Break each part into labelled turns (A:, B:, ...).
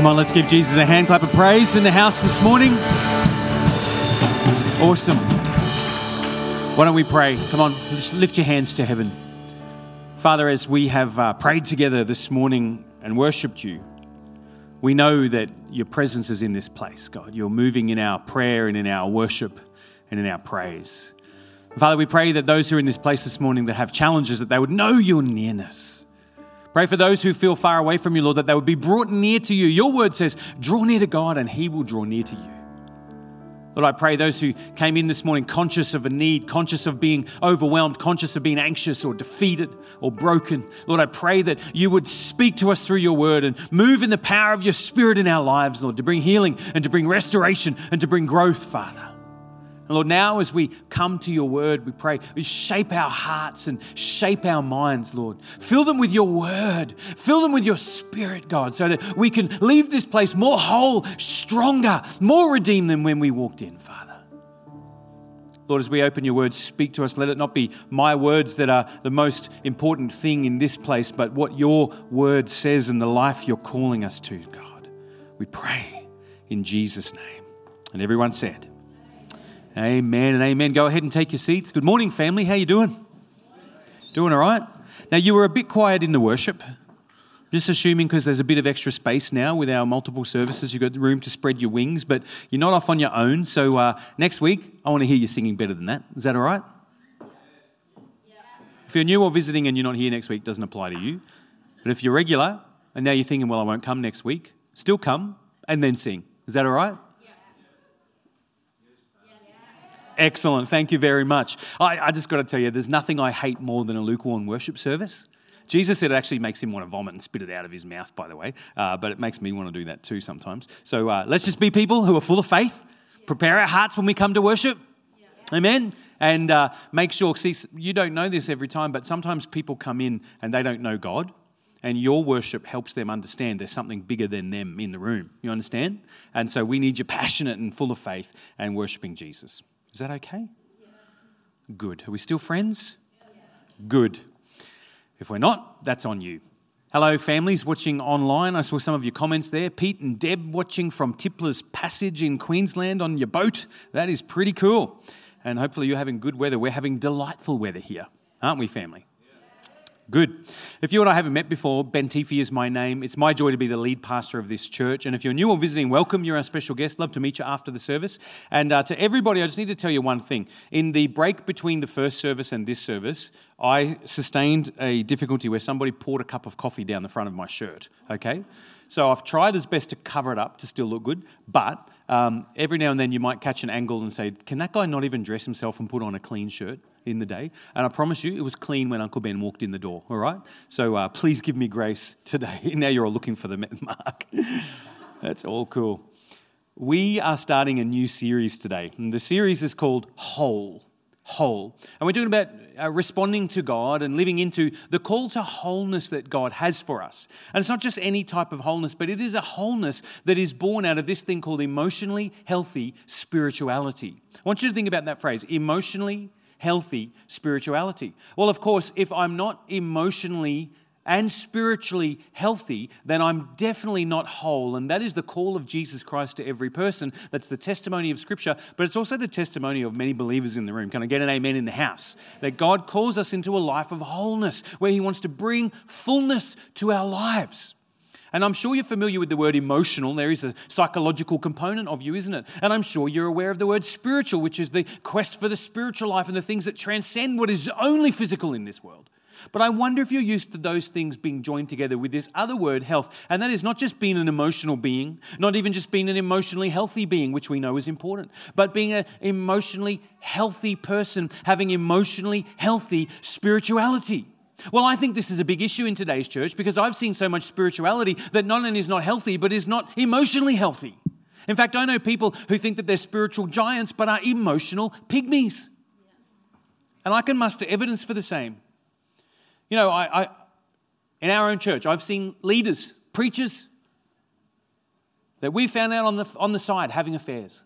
A: Come on, let's give Jesus a hand clap of praise in the house this morning. Awesome. Why don't we pray? Come on, just lift your hands to heaven. Father, as we have uh, prayed together this morning and worshipped you, we know that your presence is in this place, God. You're moving in our prayer and in our worship and in our praise. Father, we pray that those who are in this place this morning that have challenges, that they would know your nearness. Pray for those who feel far away from you, Lord, that they would be brought near to you. Your word says, draw near to God and he will draw near to you. Lord, I pray those who came in this morning conscious of a need, conscious of being overwhelmed, conscious of being anxious or defeated or broken. Lord, I pray that you would speak to us through your word and move in the power of your spirit in our lives, Lord, to bring healing and to bring restoration and to bring growth, Father. And Lord, now as we come to your word, we pray, shape our hearts and shape our minds, Lord. Fill them with your word, fill them with your spirit, God, so that we can leave this place more whole, stronger, more redeemed than when we walked in, Father. Lord, as we open your words, speak to us. Let it not be my words that are the most important thing in this place, but what your word says and the life you're calling us to, God. We pray in Jesus' name. And everyone said, Amen and amen. Go ahead and take your seats. Good morning, family. How you doing? Doing all right? Now, you were a bit quiet in the worship. Just assuming because there's a bit of extra space now with our multiple services, you've got room to spread your wings, but you're not off on your own. So uh, next week, I want to hear you singing better than that. Is that all right? If you're new or visiting and you're not here next week, doesn't apply to you. But if you're regular and now you're thinking, well, I won't come next week, still come and then sing. Is that all right? Excellent. Thank you very much. I, I just got to tell you, there's nothing I hate more than a lukewarm worship service. Jesus said it actually makes him want to vomit and spit it out of his mouth, by the way, uh, but it makes me want to do that too sometimes. So uh, let's just be people who are full of faith, prepare our hearts when we come to worship. Amen. And uh, make sure, see, you don't know this every time, but sometimes people come in and they don't know God, and your worship helps them understand there's something bigger than them in the room. You understand? And so we need you passionate and full of faith and worshiping Jesus. Is that okay? Good. Are we still friends? Good. If we're not, that's on you. Hello, families watching online. I saw some of your comments there. Pete and Deb watching from Tippler's Passage in Queensland on your boat. That is pretty cool. And hopefully, you're having good weather. We're having delightful weather here, aren't we, family? Good. If you and I haven't met before, Ben Tiffy is my name. It's my joy to be the lead pastor of this church. And if you're new or visiting, welcome. You're our special guest. Love to meet you after the service. And uh, to everybody, I just need to tell you one thing. In the break between the first service and this service, I sustained a difficulty where somebody poured a cup of coffee down the front of my shirt. Okay? So I've tried as best to cover it up to still look good, but um, every now and then you might catch an angle and say, Can that guy not even dress himself and put on a clean shirt? In the day. And I promise you, it was clean when Uncle Ben walked in the door, all right? So uh, please give me grace today. now you're all looking for the mark. That's all cool. We are starting a new series today. And the series is called Whole. Whole. And we're talking about uh, responding to God and living into the call to wholeness that God has for us. And it's not just any type of wholeness, but it is a wholeness that is born out of this thing called emotionally healthy spirituality. I want you to think about that phrase emotionally healthy spirituality? Well, of course, if I'm not emotionally and spiritually healthy, then I'm definitely not whole. And that is the call of Jesus Christ to every person. That's the testimony of Scripture, but it's also the testimony of many believers in the room. Can I get an amen in the house? That God calls us into a life of wholeness, where He wants to bring fullness to our lives. And I'm sure you're familiar with the word emotional. There is a psychological component of you, isn't it? And I'm sure you're aware of the word spiritual, which is the quest for the spiritual life and the things that transcend what is only physical in this world. But I wonder if you're used to those things being joined together with this other word, health. And that is not just being an emotional being, not even just being an emotionally healthy being, which we know is important, but being an emotionally healthy person, having emotionally healthy spirituality. Well, I think this is a big issue in today's church because I've seen so much spirituality that not only is not healthy, but is not emotionally healthy. In fact, I know people who think that they're spiritual giants but are emotional pygmies. And I can muster evidence for the same. You know, I, I in our own church, I've seen leaders, preachers, that we found out on the, on the side having affairs.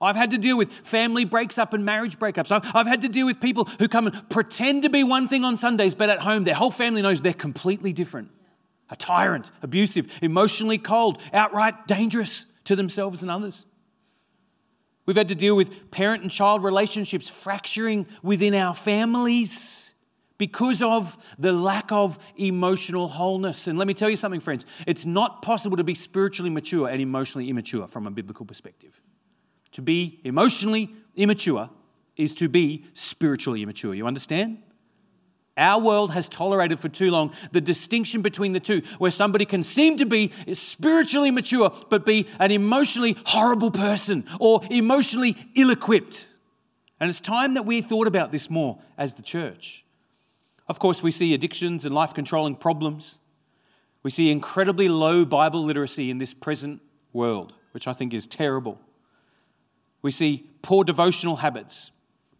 A: I've had to deal with family breaks up and marriage breakups. I've, had to deal with people who come and pretend to be one thing on Sundays, but at home their whole family knows they're completely different. a tyrant, abusive, emotionally cold, outright dangerous to themselves and others. We've had to deal with parent and child relationships fracturing within our families because of the lack of emotional wholeness. And let me tell you something, friends it's not possible to be spiritually mature and emotionally immature from a biblical perspective. To be emotionally immature is to be spiritually immature. You understand? Our world has tolerated for too long the distinction between the two, where somebody can seem to be spiritually mature but be an emotionally horrible person or emotionally ill equipped. And it's time that we thought about this more as the church. Of course, we see addictions and life controlling problems. We see incredibly low Bible literacy in this present world, which I think is terrible. We see poor devotional habits,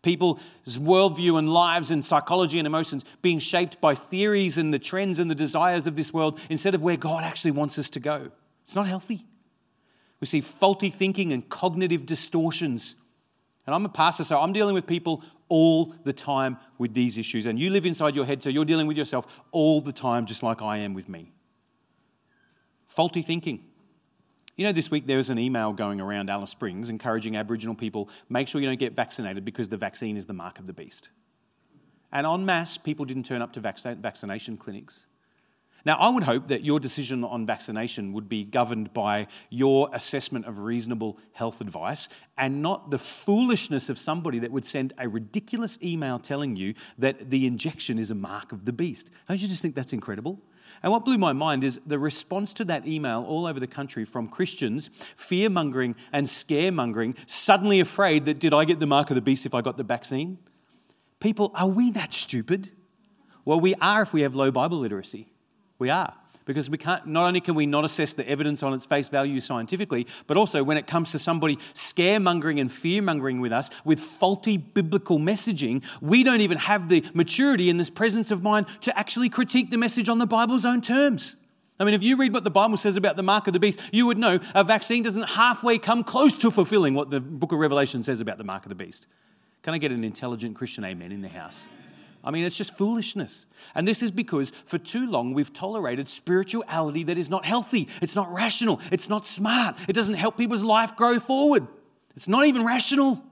A: people's worldview and lives and psychology and emotions being shaped by theories and the trends and the desires of this world instead of where God actually wants us to go. It's not healthy. We see faulty thinking and cognitive distortions. And I'm a pastor, so I'm dealing with people all the time with these issues. And you live inside your head, so you're dealing with yourself all the time, just like I am with me. Faulty thinking. You know, this week there was an email going around Alice Springs encouraging Aboriginal people make sure you don't get vaccinated because the vaccine is the mark of the beast. And en masse, people didn't turn up to vaccination clinics. Now, I would hope that your decision on vaccination would be governed by your assessment of reasonable health advice and not the foolishness of somebody that would send a ridiculous email telling you that the injection is a mark of the beast. Don't you just think that's incredible? And what blew my mind is the response to that email all over the country from Christians, fear mongering and scaremongering, suddenly afraid that did I get the mark of the beast if I got the vaccine? People, are we that stupid? Well, we are if we have low Bible literacy. We are because we can't, not only can we not assess the evidence on its face value scientifically, but also when it comes to somebody scaremongering and fearmongering with us with faulty biblical messaging, we don't even have the maturity and this presence of mind to actually critique the message on the Bible's own terms. I mean, if you read what the Bible says about the mark of the beast, you would know a vaccine doesn't halfway come close to fulfilling what the book of Revelation says about the mark of the beast. Can I get an intelligent Christian amen in the house? I mean, it's just foolishness. And this is because for too long we've tolerated spirituality that is not healthy. It's not rational. It's not smart. It doesn't help people's life grow forward. It's not even rational.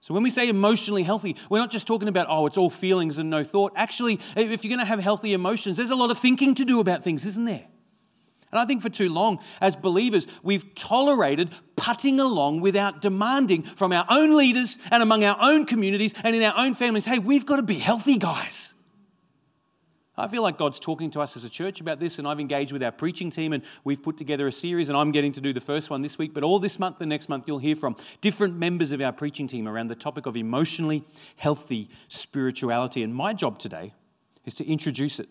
A: So when we say emotionally healthy, we're not just talking about, oh, it's all feelings and no thought. Actually, if you're going to have healthy emotions, there's a lot of thinking to do about things, isn't there? And I think for too long, as believers, we've tolerated putting along without demanding from our own leaders and among our own communities and in our own families hey, we've got to be healthy guys. I feel like God's talking to us as a church about this, and I've engaged with our preaching team, and we've put together a series, and I'm getting to do the first one this week. But all this month, the next month, you'll hear from different members of our preaching team around the topic of emotionally healthy spirituality. And my job today is to introduce it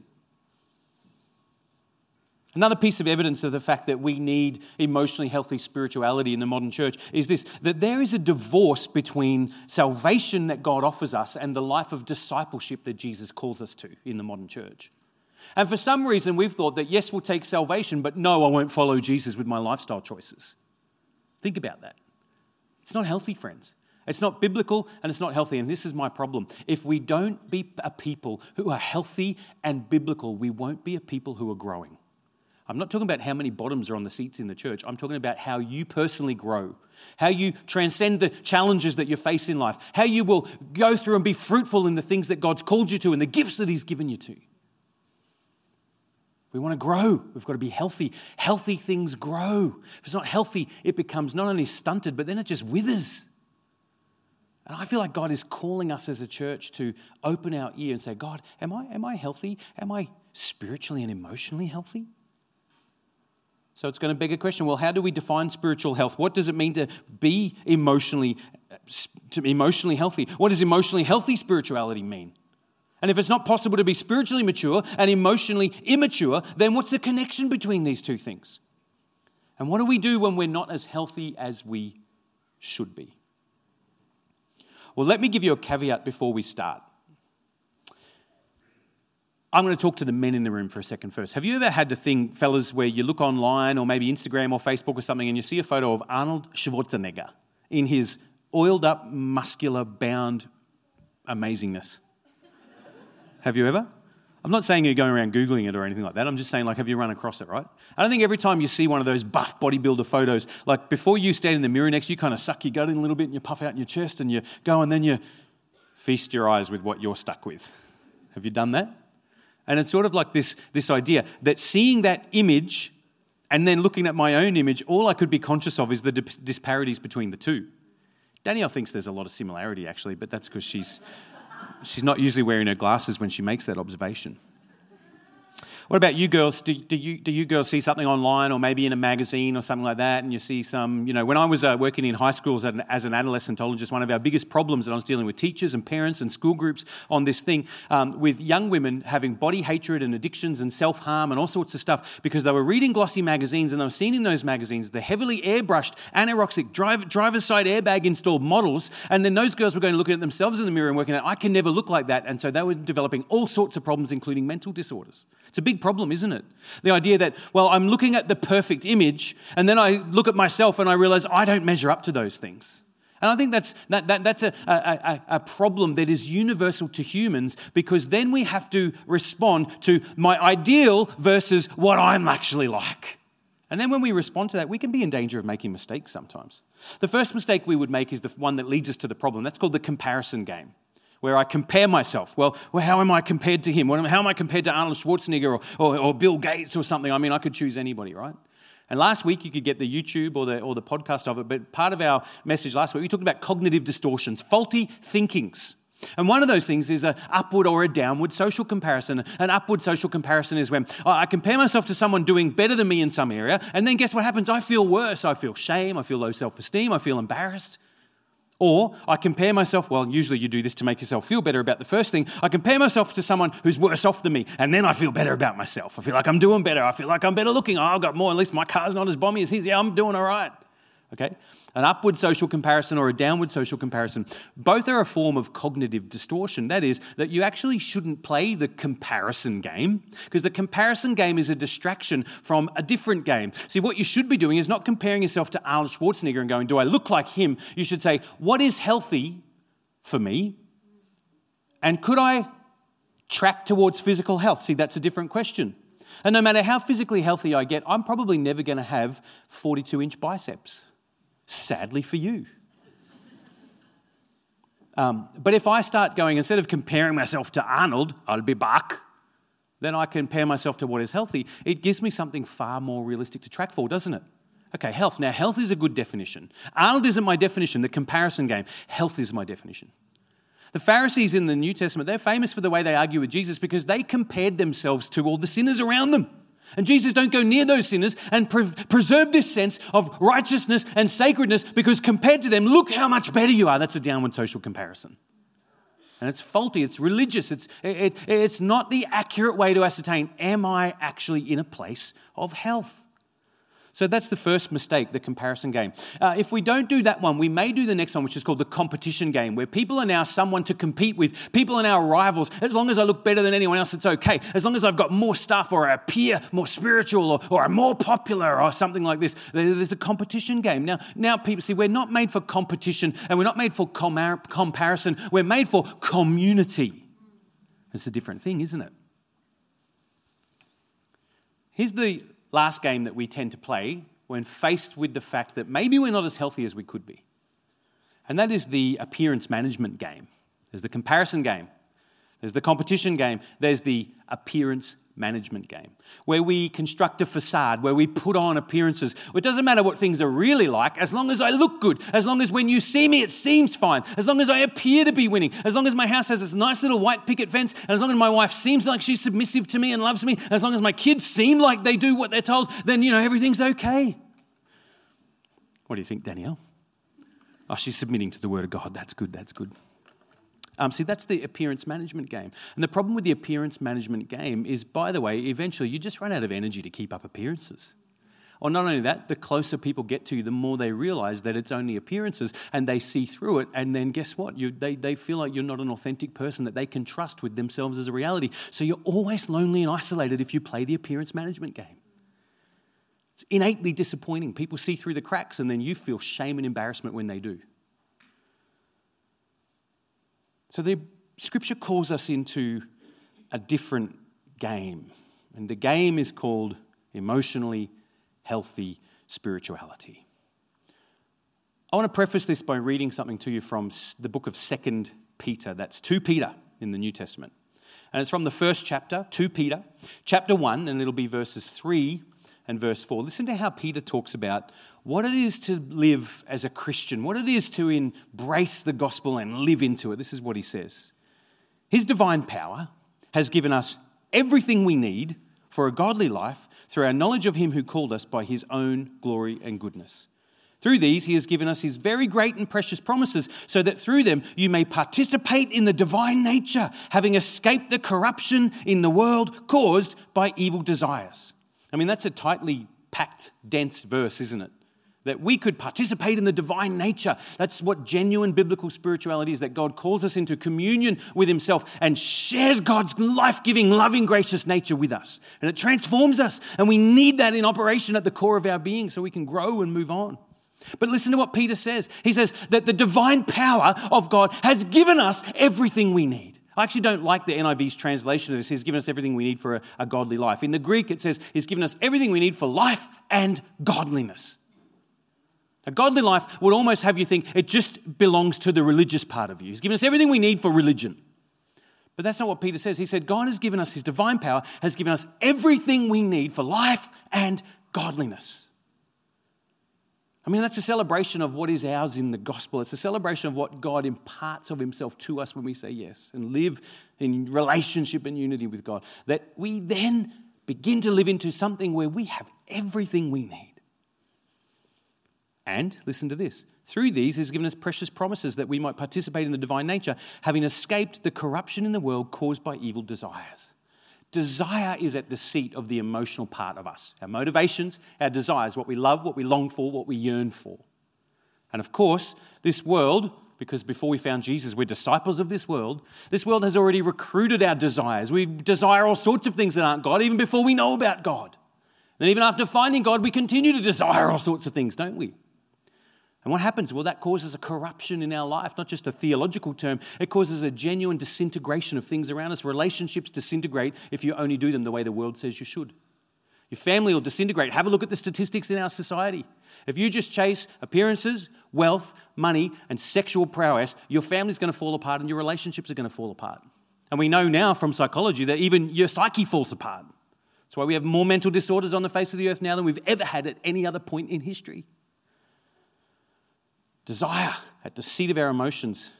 A: Another piece of evidence of the fact that we need emotionally healthy spirituality in the modern church is this that there is a divorce between salvation that God offers us and the life of discipleship that Jesus calls us to in the modern church. And for some reason, we've thought that yes, we'll take salvation, but no, I won't follow Jesus with my lifestyle choices. Think about that. It's not healthy, friends. It's not biblical and it's not healthy. And this is my problem. If we don't be a people who are healthy and biblical, we won't be a people who are growing. I'm not talking about how many bottoms are on the seats in the church. I'm talking about how you personally grow, how you transcend the challenges that you face in life, how you will go through and be fruitful in the things that God's called you to and the gifts that He's given you to. We want to grow. We've got to be healthy. Healthy things grow. If it's not healthy, it becomes not only stunted, but then it just withers. And I feel like God is calling us as a church to open our ear and say, God, am I, am I healthy? Am I spiritually and emotionally healthy? So it's going to beg a question well, how do we define spiritual health? What does it mean to be emotionally, to be emotionally healthy? What does emotionally healthy spirituality mean? And if it's not possible to be spiritually mature and emotionally immature, then what's the connection between these two things? And what do we do when we're not as healthy as we should be? Well, let me give you a caveat before we start. I'm going to talk to the men in the room for a second first. Have you ever had the thing, fellas, where you look online or maybe Instagram or Facebook or something and you see a photo of Arnold Schwarzenegger in his oiled up, muscular, bound amazingness? Have you ever? I'm not saying you're going around Googling it or anything like that. I'm just saying, like, have you run across it, right? I don't think every time you see one of those buff bodybuilder photos, like, before you stand in the mirror next, you kind of suck your gut in a little bit and you puff out in your chest and you go and then you feast your eyes with what you're stuck with. Have you done that? And it's sort of like this, this idea that seeing that image and then looking at my own image, all I could be conscious of is the disparities between the two. Danielle thinks there's a lot of similarity, actually, but that's because she's she's not usually wearing her glasses when she makes that observation. What about you girls? Do, do, you, do you girls see something online or maybe in a magazine or something like that? And you see some, you know, when I was uh, working in high schools as an, as an adolescentologist, one of our biggest problems that I was dealing with teachers and parents and school groups on this thing um, with young women having body hatred and addictions and self harm and all sorts of stuff because they were reading glossy magazines and they were seeing in those magazines the heavily airbrushed, anorexic, driver, driver's side airbag installed models. And then those girls were going to look at themselves in the mirror and working out, I can never look like that. And so they were developing all sorts of problems, including mental disorders. It's a big problem, isn't it? The idea that, well, I'm looking at the perfect image, and then I look at myself and I realize I don't measure up to those things. And I think that's, that, that, that's a, a, a, problem that is universal to humans because then we have to respond to my ideal versus what I'm actually like. And then when we respond to that, we can be in danger of making mistakes sometimes. The first mistake we would make is the one that leads us to the problem. That's called the comparison game where I compare myself. Well, well how am I compared to him? How am I compared to Arnold Schwarzenegger or, or, or Bill Gates or something? I mean, I could choose anybody, right? And last week, you could get the YouTube or the, or the podcast of it, but part of our message last week, we talked about cognitive distortions, faulty thinkings. And one of those things is an upward or a downward social comparison. An upward social comparison is when I compare myself to someone doing better than me in some area, and then guess what happens? I feel worse. I feel shame. I feel low self esteem. I feel embarrassed. Or I compare myself, well, usually you do this to make yourself feel better about the first thing. I compare myself to someone who's worse off than me, and then I feel better about myself. I feel like I'm doing better. I feel like I'm better looking. Oh, I've got more. At least my car's not as bomby as his. Yeah, I'm doing all right. Okay? An upward social comparison or a downward social comparison. Both are a form of cognitive distortion. That is, that you actually shouldn't play the comparison game because the comparison game is a distraction from a different game. See, what you should be doing is not comparing yourself to Arnold Schwarzenegger and going, Do I look like him? You should say, What is healthy for me? And could I track towards physical health? See, that's a different question. And no matter how physically healthy I get, I'm probably never going to have 42 inch biceps. Sadly for you. Um, but if I start going, instead of comparing myself to Arnold, I'll be back, then I compare myself to what is healthy. It gives me something far more realistic to track for, doesn't it? Okay, health. Now, health is a good definition. Arnold isn't my definition, the comparison game. Health is my definition. The Pharisees in the New Testament, they're famous for the way they argue with Jesus because they compared themselves to all the sinners around them. And Jesus, don't go near those sinners and pre- preserve this sense of righteousness and sacredness because compared to them, look how much better you are. That's a downward social comparison. And it's faulty, it's religious, it's, it, it's not the accurate way to ascertain am I actually in a place of health? So that's the first mistake, the comparison game. Uh, if we don't do that one, we may do the next one, which is called the competition game, where people are now someone to compete with. People are now rivals. As long as I look better than anyone else, it's okay. As long as I've got more stuff or I appear more spiritual or, or I'm more popular or something like this, there's a competition game. Now, now people see, we're not made for competition and we're not made for com- comparison. We're made for community. It's a different thing, isn't it? Here's the last game that we tend to play when faced with the fact that maybe we're not as healthy as we could be. And that is the appearance management game. There's the comparison game, there's the competition game, there's the appearance management game, where we construct a facade, where we put on appearances. It doesn't matter what things are really like, as long as I look good, as long as when you see me it seems fine, as long as I appear to be winning, as long as my house has this nice little white picket fence, and as long as my wife seems like she's submissive to me and loves me, as long as my kids seem like they do what they're told, then, you know, everything's okay. What do you think, Danielle? Oh, she's submitting to the word of God. That's good, that's good. Um, see, that's the appearance management game. And the problem with the appearance management game is, by the way, eventually you just run out of energy to keep up appearances. Or not only that, the closer people get to you, the more they realize that it's only appearances and they see through it. And then guess what? You, they, they feel like you're not an authentic person that they can trust with themselves as a reality. So you're always lonely and isolated if you play the appearance management game. It's innately disappointing. People see through the cracks and then you feel shame and embarrassment when they do. So the scripture calls us into a different game. And the game is called emotionally healthy spirituality. I want to preface this by reading something to you from the book of 2nd Peter. That's 2 Peter in the New Testament. And it's from the first chapter, 2 Peter, chapter 1, and it'll be verses 3 and verse 4. Listen to how Peter talks about what it is to live as a Christian, what it is to embrace the gospel and live into it. This is what he says His divine power has given us everything we need for a godly life through our knowledge of Him who called us by His own glory and goodness. Through these, He has given us His very great and precious promises, so that through them you may participate in the divine nature, having escaped the corruption in the world caused by evil desires. I mean, that's a tightly packed, dense verse, isn't it? that we could participate in the divine nature. That's what genuine biblical spirituality is that God calls us into communion with Himself and shares God's life giving, loving, gracious nature with us. And it transforms us. And we need that in operation at the core of our being so we can grow and move on. But listen to what Peter says. He says that the divine power of God has given us everything we need. I actually don't like the NIV's translation of this. He's given us everything we need for a, a godly life. In the Greek, it says He's given us everything we need for life and godliness. A godly life would almost have you think it just belongs to the religious part of you. He's given us everything we need for religion. But that's not what Peter says. He said, God has given us his divine power, has given us everything we need for life and godliness. I mean, that's a celebration of what is ours in the gospel. It's a celebration of what God imparts of himself to us when we say yes and live in relationship and unity with God. That we then begin to live into something where we have everything we need. And listen to this through these, He's given us precious promises that we might participate in the divine nature, having escaped the corruption in the world caused by evil desires. Desire is at the seat of the emotional part of us. Our motivations, our desires, what we love, what we long for, what we yearn for. And of course, this world, because before we found Jesus, we're disciples of this world, this world has already recruited our desires. We desire all sorts of things that aren't God, even before we know about God. And even after finding God, we continue to desire all sorts of things, don't we? And what happens? Well, that causes a corruption in our life, not just a theological term. It causes a genuine disintegration of things around us. Relationships disintegrate if you only do them the way the world says you should. Your family will disintegrate. Have a look at the statistics in our society. If you just chase appearances, wealth, money, and sexual prowess, your family's going to fall apart and your relationships are going to fall apart. And we know now from psychology that even your psyche falls apart. That's why we have more mental disorders on the face of the earth now than we've ever had at any other point in history. Desire at the seat of our emotions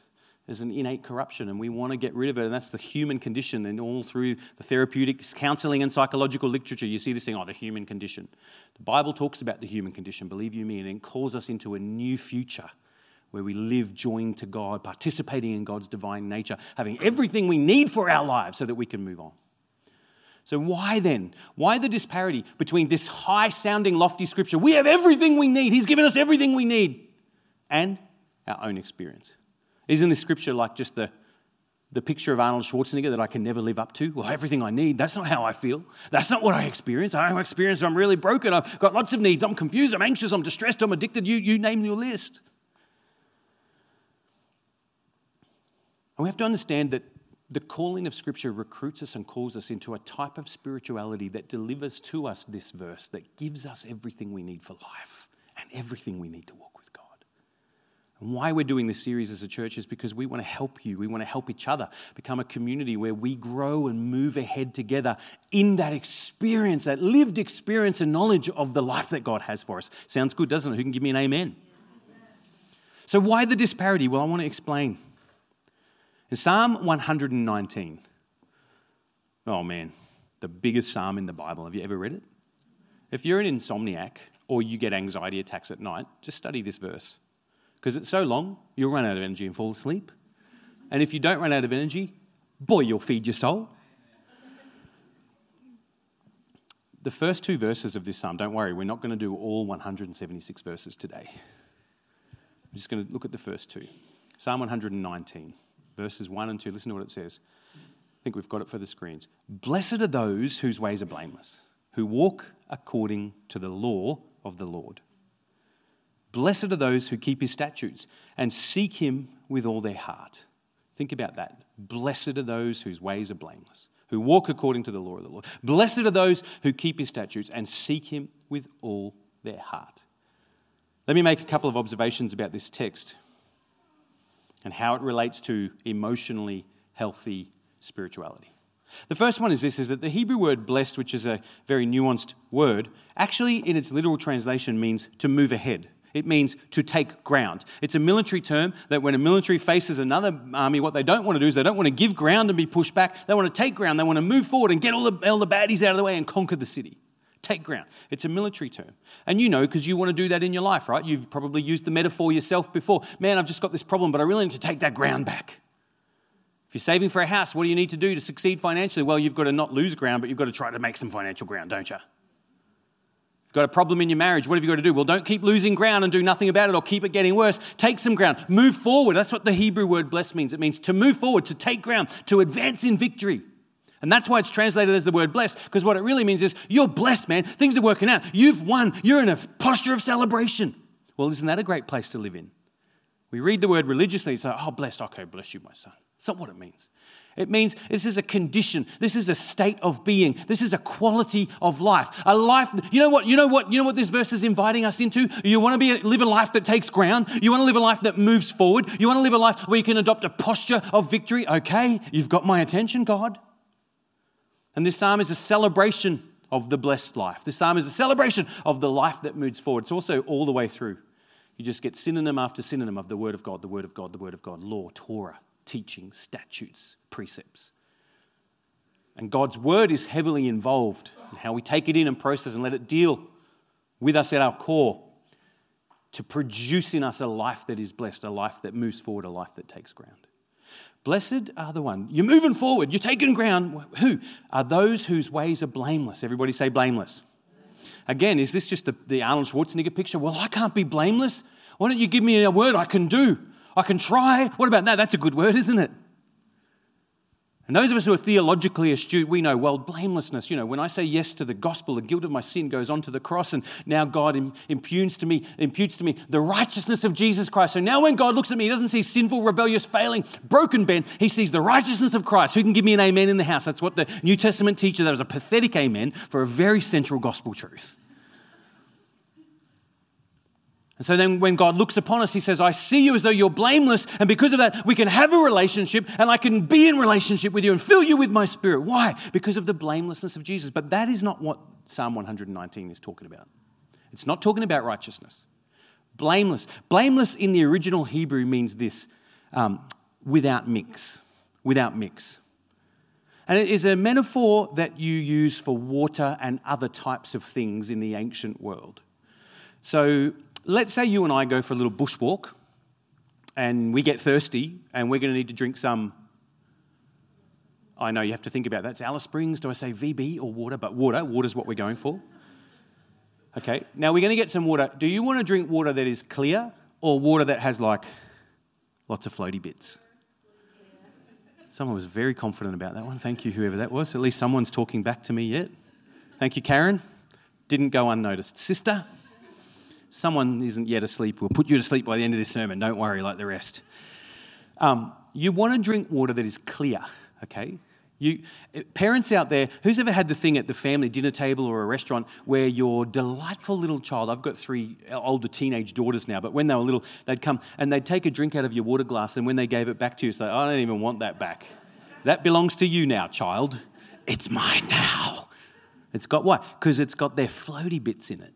A: is an innate corruption, and we want to get rid of it. And that's the human condition. And all through the therapeutic counseling and psychological literature, you see this thing, oh, the human condition. The Bible talks about the human condition, believe you me, and it calls us into a new future where we live joined to God, participating in God's divine nature, having everything we need for our lives so that we can move on. So, why then? Why the disparity between this high sounding, lofty scripture? We have everything we need. He's given us everything we need and our own experience. Isn't this scripture like just the, the picture of Arnold Schwarzenegger that I can never live up to? Well, everything I need, that's not how I feel. That's not what I experience. I experience I'm really broken. I've got lots of needs. I'm confused. I'm anxious. I'm distressed. I'm addicted. You, you name your list. And we have to understand that the calling of Scripture recruits us and calls us into a type of spirituality that delivers to us this verse that gives us everything we need for life and everything we need to walk. Why we're doing this series as a church is because we want to help you. We want to help each other become a community where we grow and move ahead together in that experience, that lived experience and knowledge of the life that God has for us. Sounds good, doesn't it? Who can give me an amen? So, why the disparity? Well, I want to explain. In Psalm 119, oh man, the biggest psalm in the Bible. Have you ever read it? If you're an insomniac or you get anxiety attacks at night, just study this verse because it's so long, you'll run out of energy and fall asleep. And if you don't run out of energy, boy, you'll feed your soul. The first two verses of this psalm, don't worry, we're not going to do all 176 verses today. I'm just going to look at the first two. Psalm 119, verses 1 and 2. Listen to what it says. I think we've got it for the screens. Blessed are those whose ways are blameless, who walk according to the law of the Lord. Blessed are those who keep his statutes and seek him with all their heart. Think about that. Blessed are those whose ways are blameless, who walk according to the law of the Lord. Blessed are those who keep his statutes and seek him with all their heart. Let me make a couple of observations about this text and how it relates to emotionally healthy spirituality. The first one is this is that the Hebrew word blessed, which is a very nuanced word, actually in its literal translation means to move ahead. It means to take ground. It's a military term that when a military faces another army, what they don't want to do is they don't want to give ground and be pushed back. They want to take ground. They want to move forward and get all the, all the baddies out of the way and conquer the city. Take ground. It's a military term. And you know, because you want to do that in your life, right? You've probably used the metaphor yourself before. Man, I've just got this problem, but I really need to take that ground back. If you're saving for a house, what do you need to do to succeed financially? Well, you've got to not lose ground, but you've got to try to make some financial ground, don't you? Got a problem in your marriage, what have you got to do? Well, don't keep losing ground and do nothing about it or keep it getting worse. Take some ground. Move forward. That's what the Hebrew word bless means. It means to move forward, to take ground, to advance in victory. And that's why it's translated as the word blessed, because what it really means is you're blessed, man. Things are working out. You've won. You're in a posture of celebration. Well, isn't that a great place to live in? We read the word religiously, it's like, oh, blessed, okay, bless you, my son. That's not what it means. It means this is a condition. This is a state of being. This is a quality of life. A life. You know what? You know what? You know what this verse is inviting us into. You want to be live a life that takes ground. You want to live a life that moves forward. You want to live a life where you can adopt a posture of victory. Okay, you've got my attention, God. And this psalm is a celebration of the blessed life. This psalm is a celebration of the life that moves forward. It's also all the way through. You just get synonym after synonym of the Word of God, the Word of God, the Word of God, law, Torah, teaching, statutes, precepts. And God's Word is heavily involved in how we take it in and process and let it deal with us at our core to produce in us a life that is blessed, a life that moves forward, a life that takes ground. Blessed are the one. You're moving forward. You're taking ground. Who? Are those whose ways are blameless. Everybody say blameless. Again, is this just the, the Arnold Schwarzenegger picture? Well, I can't be blameless. Why don't you give me a word I can do? I can try. What about that? That's a good word, isn't it? And those of us who are theologically astute, we know, well, blamelessness, you know, when I say yes to the gospel, the guilt of my sin goes onto the cross, and now God imputes to me, imputes to me the righteousness of Jesus Christ. So now when God looks at me, he doesn't see sinful, rebellious, failing, broken Ben. He sees the righteousness of Christ. Who can give me an amen in the house? That's what the New Testament teaches. That was a pathetic amen for a very central gospel truth. And so then when God looks upon us, he says, I see you as though you're blameless. And because of that, we can have a relationship and I can be in relationship with you and fill you with my spirit. Why? Because of the blamelessness of Jesus. But that is not what Psalm 119 is talking about. It's not talking about righteousness. Blameless. Blameless in the original Hebrew means this um, without mix. Without mix. And it is a metaphor that you use for water and other types of things in the ancient world. So let's say you and I go for a little bushwalk and we get thirsty and we're going to need to drink some. I know you have to think about that. It's Alice Springs. Do I say VB or water? But water. Water's what we're going for. Okay, now we're going to get some water. Do you want to drink water that is clear or water that has like lots of floaty bits? Someone was very confident about that one. Thank you, whoever that was. At least someone's talking back to me yet. Thank you, Karen. Didn't go unnoticed. Sister, someone isn't yet asleep. We'll put you to sleep by the end of this sermon. Don't worry like the rest. Um, you want to drink water that is clear, okay? You, parents out there, who's ever had the thing at the family dinner table or a restaurant where your delightful little child, I've got three older teenage daughters now, but when they were little, they'd come and they'd take a drink out of your water glass, and when they gave it back to you, say, I don't even want that back. That belongs to you now, child. It's mine now. It's got what? Because it's got their floaty bits in it.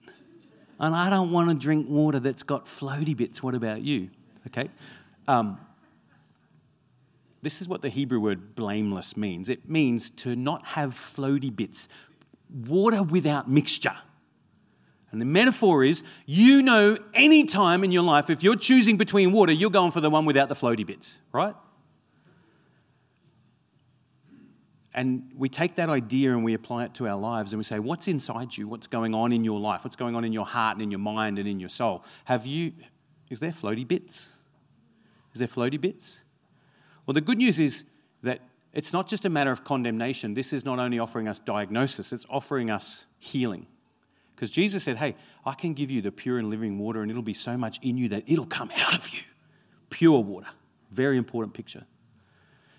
A: And I don't want to drink water that's got floaty bits. What about you? Okay. Um, this is what the Hebrew word blameless means it means to not have floaty bits, water without mixture. And the metaphor is you know any time in your life, if you're choosing between water, you're going for the one without the floaty bits, right? And we take that idea and we apply it to our lives and we say, What's inside you? What's going on in your life? What's going on in your heart and in your mind and in your soul? Have you, is there floaty bits? Is there floaty bits? Well, the good news is that it's not just a matter of condemnation. This is not only offering us diagnosis, it's offering us healing. Because Jesus said, Hey, I can give you the pure and living water, and it'll be so much in you that it'll come out of you. Pure water. Very important picture.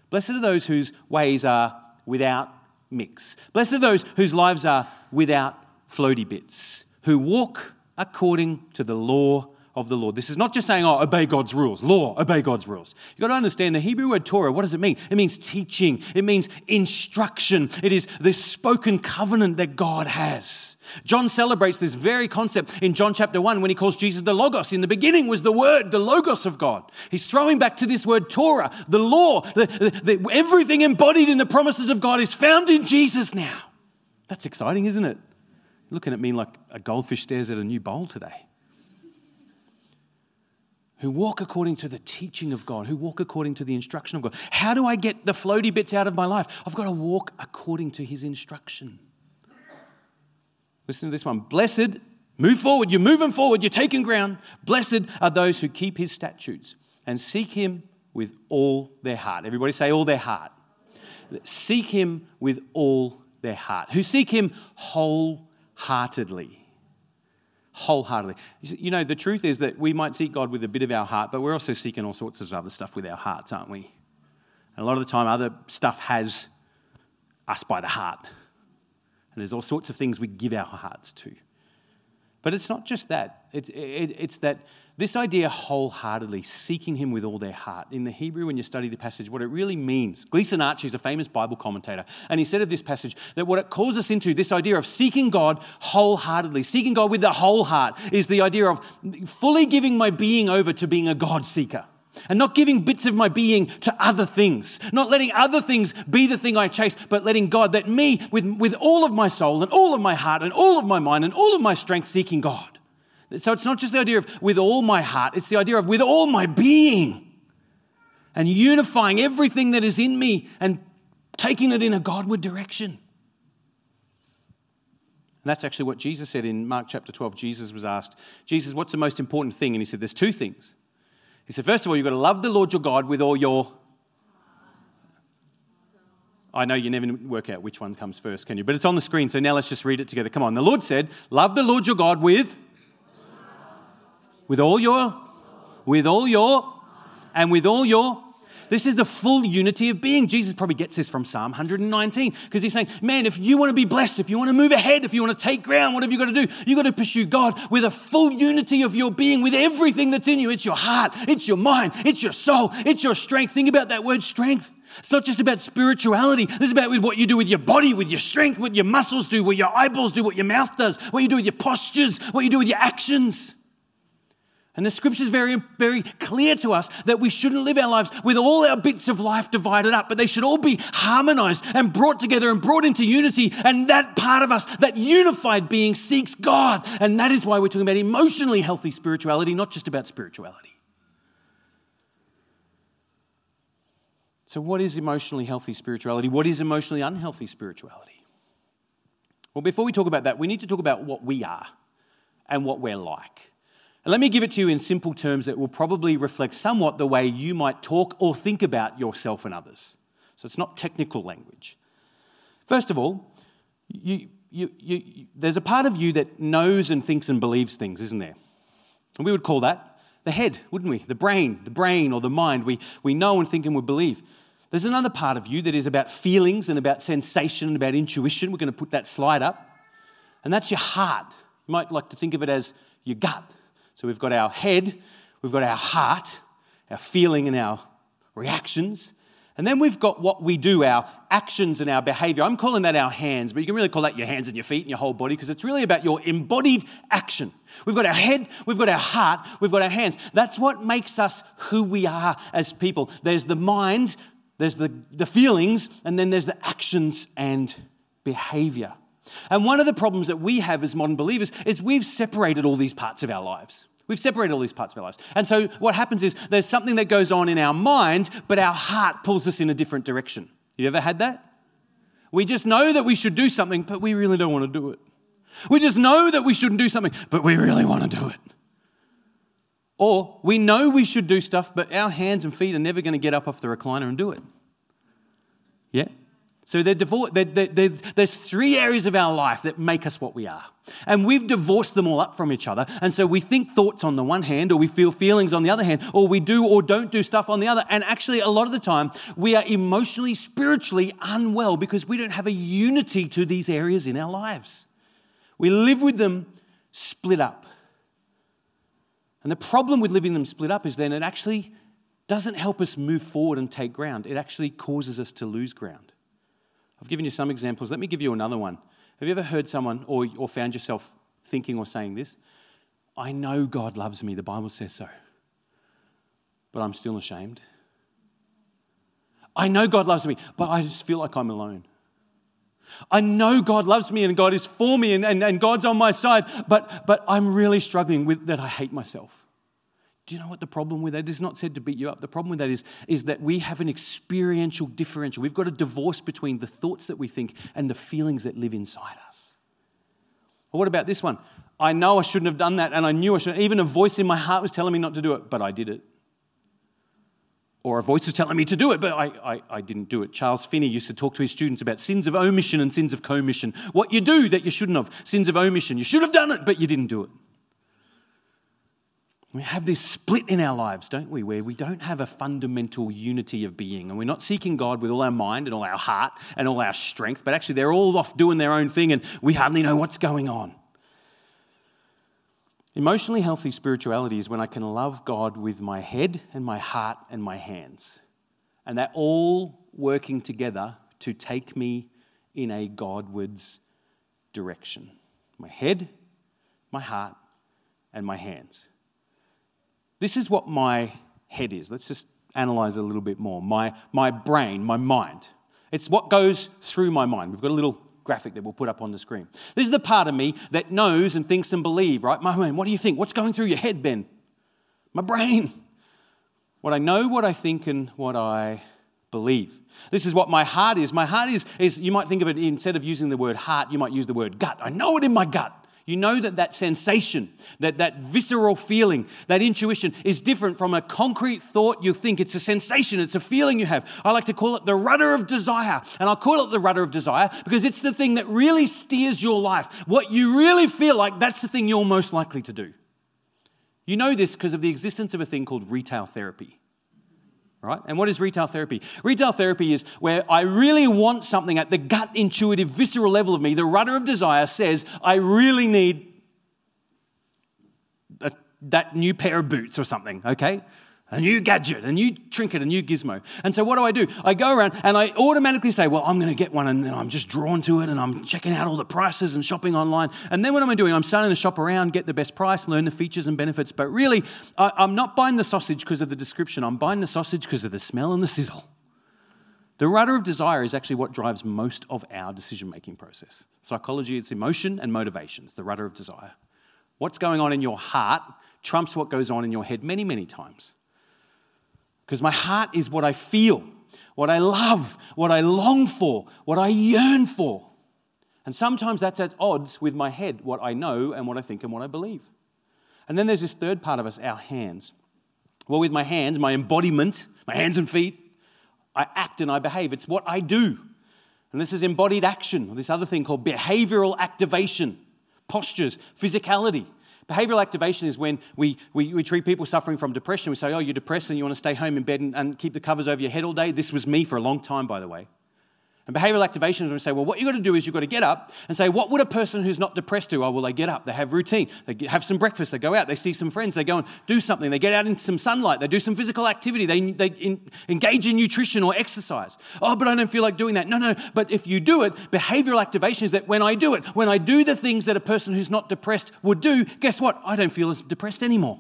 A: Blessed are those whose ways are without mix. Blessed are those whose lives are without floaty bits, who walk according to the law of the Lord. This is not just saying, oh, obey God's rules, law, obey God's rules. You've got to understand the Hebrew word Torah, what does it mean? It means teaching, it means instruction, it is the spoken covenant that God has. John celebrates this very concept in John chapter 1 when he calls Jesus the Logos. In the beginning was the Word, the Logos of God. He's throwing back to this word Torah, the law, the, the, the, everything embodied in the promises of God is found in Jesus now. That's exciting, isn't it? Looking at me like a goldfish stares at a new bowl today who walk according to the teaching of God, who walk according to the instruction of God. How do I get the floaty bits out of my life? I've got to walk according to his instruction. Listen to this one. Blessed, move forward, you're moving forward, you're taking ground. Blessed are those who keep his statutes and seek him with all their heart. Everybody say, all their heart. Seek him with all their heart. Who seek him wholeheartedly wholeheartedly. You know, the truth is that we might seek God with a bit of our heart, but we're also seeking all sorts of other stuff with our hearts, aren't we? And a lot of the time, other stuff has us by the heart. And there's all sorts of things we give our hearts to. But it's not just that, it's, it, it's that this idea wholeheartedly, seeking Him with all their heart. In the Hebrew, when you study the passage, what it really means, Gleason Archer is a famous Bible commentator, and he said of this passage that what it calls us into, this idea of seeking God wholeheartedly, seeking God with the whole heart, is the idea of fully giving my being over to being a God seeker and not giving bits of my being to other things, not letting other things be the thing I chase, but letting God, that me, with, with all of my soul and all of my heart and all of my mind and all of my strength, seeking God. So it's not just the idea of with all my heart, it's the idea of with all my being and unifying everything that is in me and taking it in a Godward direction. And that's actually what Jesus said in Mark chapter 12. Jesus was asked, Jesus, what's the most important thing? And he said, There's two things. He said, First of all, you've got to love the Lord your God with all your. I know you never work out which one comes first, can you? But it's on the screen, so now let's just read it together. Come on. The Lord said, Love the Lord your God with with all your, with all your, and with all your. This is the full unity of being. Jesus probably gets this from Psalm 119 because he's saying, Man, if you want to be blessed, if you want to move ahead, if you want to take ground, what have you got to do? You've got to pursue God with a full unity of your being, with everything that's in you. It's your heart, it's your mind, it's your soul, it's your strength. Think about that word strength. It's not just about spirituality. This is about what you do with your body, with your strength, what your muscles do, what your eyeballs do, what your mouth does, what you do with your postures, what you do with your actions. And the scripture is very, very clear to us that we shouldn't live our lives with all our bits of life divided up, but they should all be harmonized and brought together and brought into unity. And that part of us, that unified being, seeks God. And that is why we're talking about emotionally healthy spirituality, not just about spirituality. So, what is emotionally healthy spirituality? What is emotionally unhealthy spirituality? Well, before we talk about that, we need to talk about what we are and what we're like. Let me give it to you in simple terms that will probably reflect somewhat the way you might talk or think about yourself and others. So it's not technical language. First of all, you, you, you, there's a part of you that knows and thinks and believes things, isn't there? And we would call that the head, wouldn't we? The brain, the brain or the mind. We, we know and think and we believe. There's another part of you that is about feelings and about sensation and about intuition. We're going to put that slide up. And that's your heart. You might like to think of it as your gut. So we've got our head, we've got our heart, our feeling and our reactions. And then we've got what we do, our actions and our behavior. I'm calling that our hands, but you can really call that your hands and your feet and your whole body because it's really about your embodied action. We've got our head, we've got our heart, we've got our hands. That's what makes us who we are as people. There's the mind, there's the, the feelings, and then there's the actions and behavior. And one of the problems that we have as modern believers is we've separated all these parts of our lives. We've separated all these parts of our lives. And so what happens is there's something that goes on in our mind, but our heart pulls us in a different direction. You ever had that? We just know that we should do something, but we really don't want to do it. We just know that we shouldn't do something, but we really want to do it. Or we know we should do stuff, but our hands and feet are never going to get up off the recliner and do it. Yeah? So they're divor- they're, they're, there's three areas of our life that make us what we are. And we've divorced them all up from each other. And so we think thoughts on the one hand, or we feel feelings on the other hand, or we do or don't do stuff on the other. And actually, a lot of the time, we are emotionally, spiritually unwell because we don't have a unity to these areas in our lives. We live with them split up. And the problem with living them split up is then it actually doesn't help us move forward and take ground, it actually causes us to lose ground. I've given you some examples. Let me give you another one. Have you ever heard someone or, or found yourself thinking or saying this? I know God loves me, the Bible says so, but I'm still ashamed. I know God loves me, but I just feel like I'm alone. I know God loves me and God is for me and, and, and God's on my side, but, but I'm really struggling with that I hate myself. Do you know what the problem with that is? Not said to beat you up. The problem with that is, is that we have an experiential differential. We've got a divorce between the thoughts that we think and the feelings that live inside us. What about this one? I know I shouldn't have done that, and I knew I shouldn't. Even a voice in my heart was telling me not to do it, but I did it. Or a voice was telling me to do it, but I, I, I didn't do it. Charles Finney used to talk to his students about sins of omission and sins of commission. What you do that you shouldn't have, sins of omission. You should have done it, but you didn't do it. We have this split in our lives, don't we, where we don't have a fundamental unity of being and we're not seeking God with all our mind and all our heart and all our strength, but actually they're all off doing their own thing and we hardly know what's going on. Emotionally healthy spirituality is when I can love God with my head and my heart and my hands. And they're all working together to take me in a Godwards direction. My head, my heart, and my hands. This is what my head is. Let's just analyze a little bit more. My, my brain, my mind. It's what goes through my mind. We've got a little graphic that we'll put up on the screen. This is the part of me that knows and thinks and believes, right? My mind, what do you think? What's going through your head, Ben? My brain. What I know, what I think, and what I believe. This is what my heart is. My heart is, is you might think of it instead of using the word heart, you might use the word gut. I know it in my gut. You know that that sensation, that, that visceral feeling, that intuition is different from a concrete thought you think. It's a sensation, it's a feeling you have. I like to call it the rudder of desire. And I'll call it the rudder of desire because it's the thing that really steers your life. What you really feel like, that's the thing you're most likely to do. You know this because of the existence of a thing called retail therapy right? And what is retail therapy? Retail therapy is where I really want something at the gut, intuitive, visceral level of me. The rudder of desire says, I really need a, that new pair of boots or something, okay? A new gadget, a new trinket, a new gizmo. And so what do I do? I go around and I automatically say, well, I'm going to get one, and then I'm just drawn to it, and I'm checking out all the prices and shopping online. And then what am I doing? I'm starting to shop around, get the best price, learn the features and benefits. But really, I'm not buying the sausage because of the description. I'm buying the sausage because of the smell and the sizzle. The rudder of desire is actually what drives most of our decision making process. Psychology, it's emotion and motivations, the rudder of desire. What's going on in your heart trumps what goes on in your head many, many times. Because my heart is what I feel, what I love, what I long for, what I yearn for. And sometimes that's at odds with my head, what I know and what I think and what I believe. And then there's this third part of us, our hands. Well, with my hands, my embodiment, my hands and feet, I act and I behave. It's what I do. And this is embodied action, this other thing called behavioral activation, postures, physicality. Behavioral activation is when we, we, we, treat people suffering from depression. We say, oh, you're depressed and you want to stay home in bed and, and keep the covers over your head all day. This was me for a long time, by the way. And behavioral activation is when we say, well, what you've got to do is you've got to get up and say, what would a person who's not depressed do? Oh, well, they get up, they have routine, they have some breakfast, they go out, they see some friends, they go and do something, they get out into some sunlight, they do some physical activity, they, they in, engage in nutrition or exercise. Oh, but I don't feel like doing that. No, no, but if you do it, behavioral activation is that when I do it, when I do the things that a person who's not depressed would do, guess what? I don't feel as depressed anymore.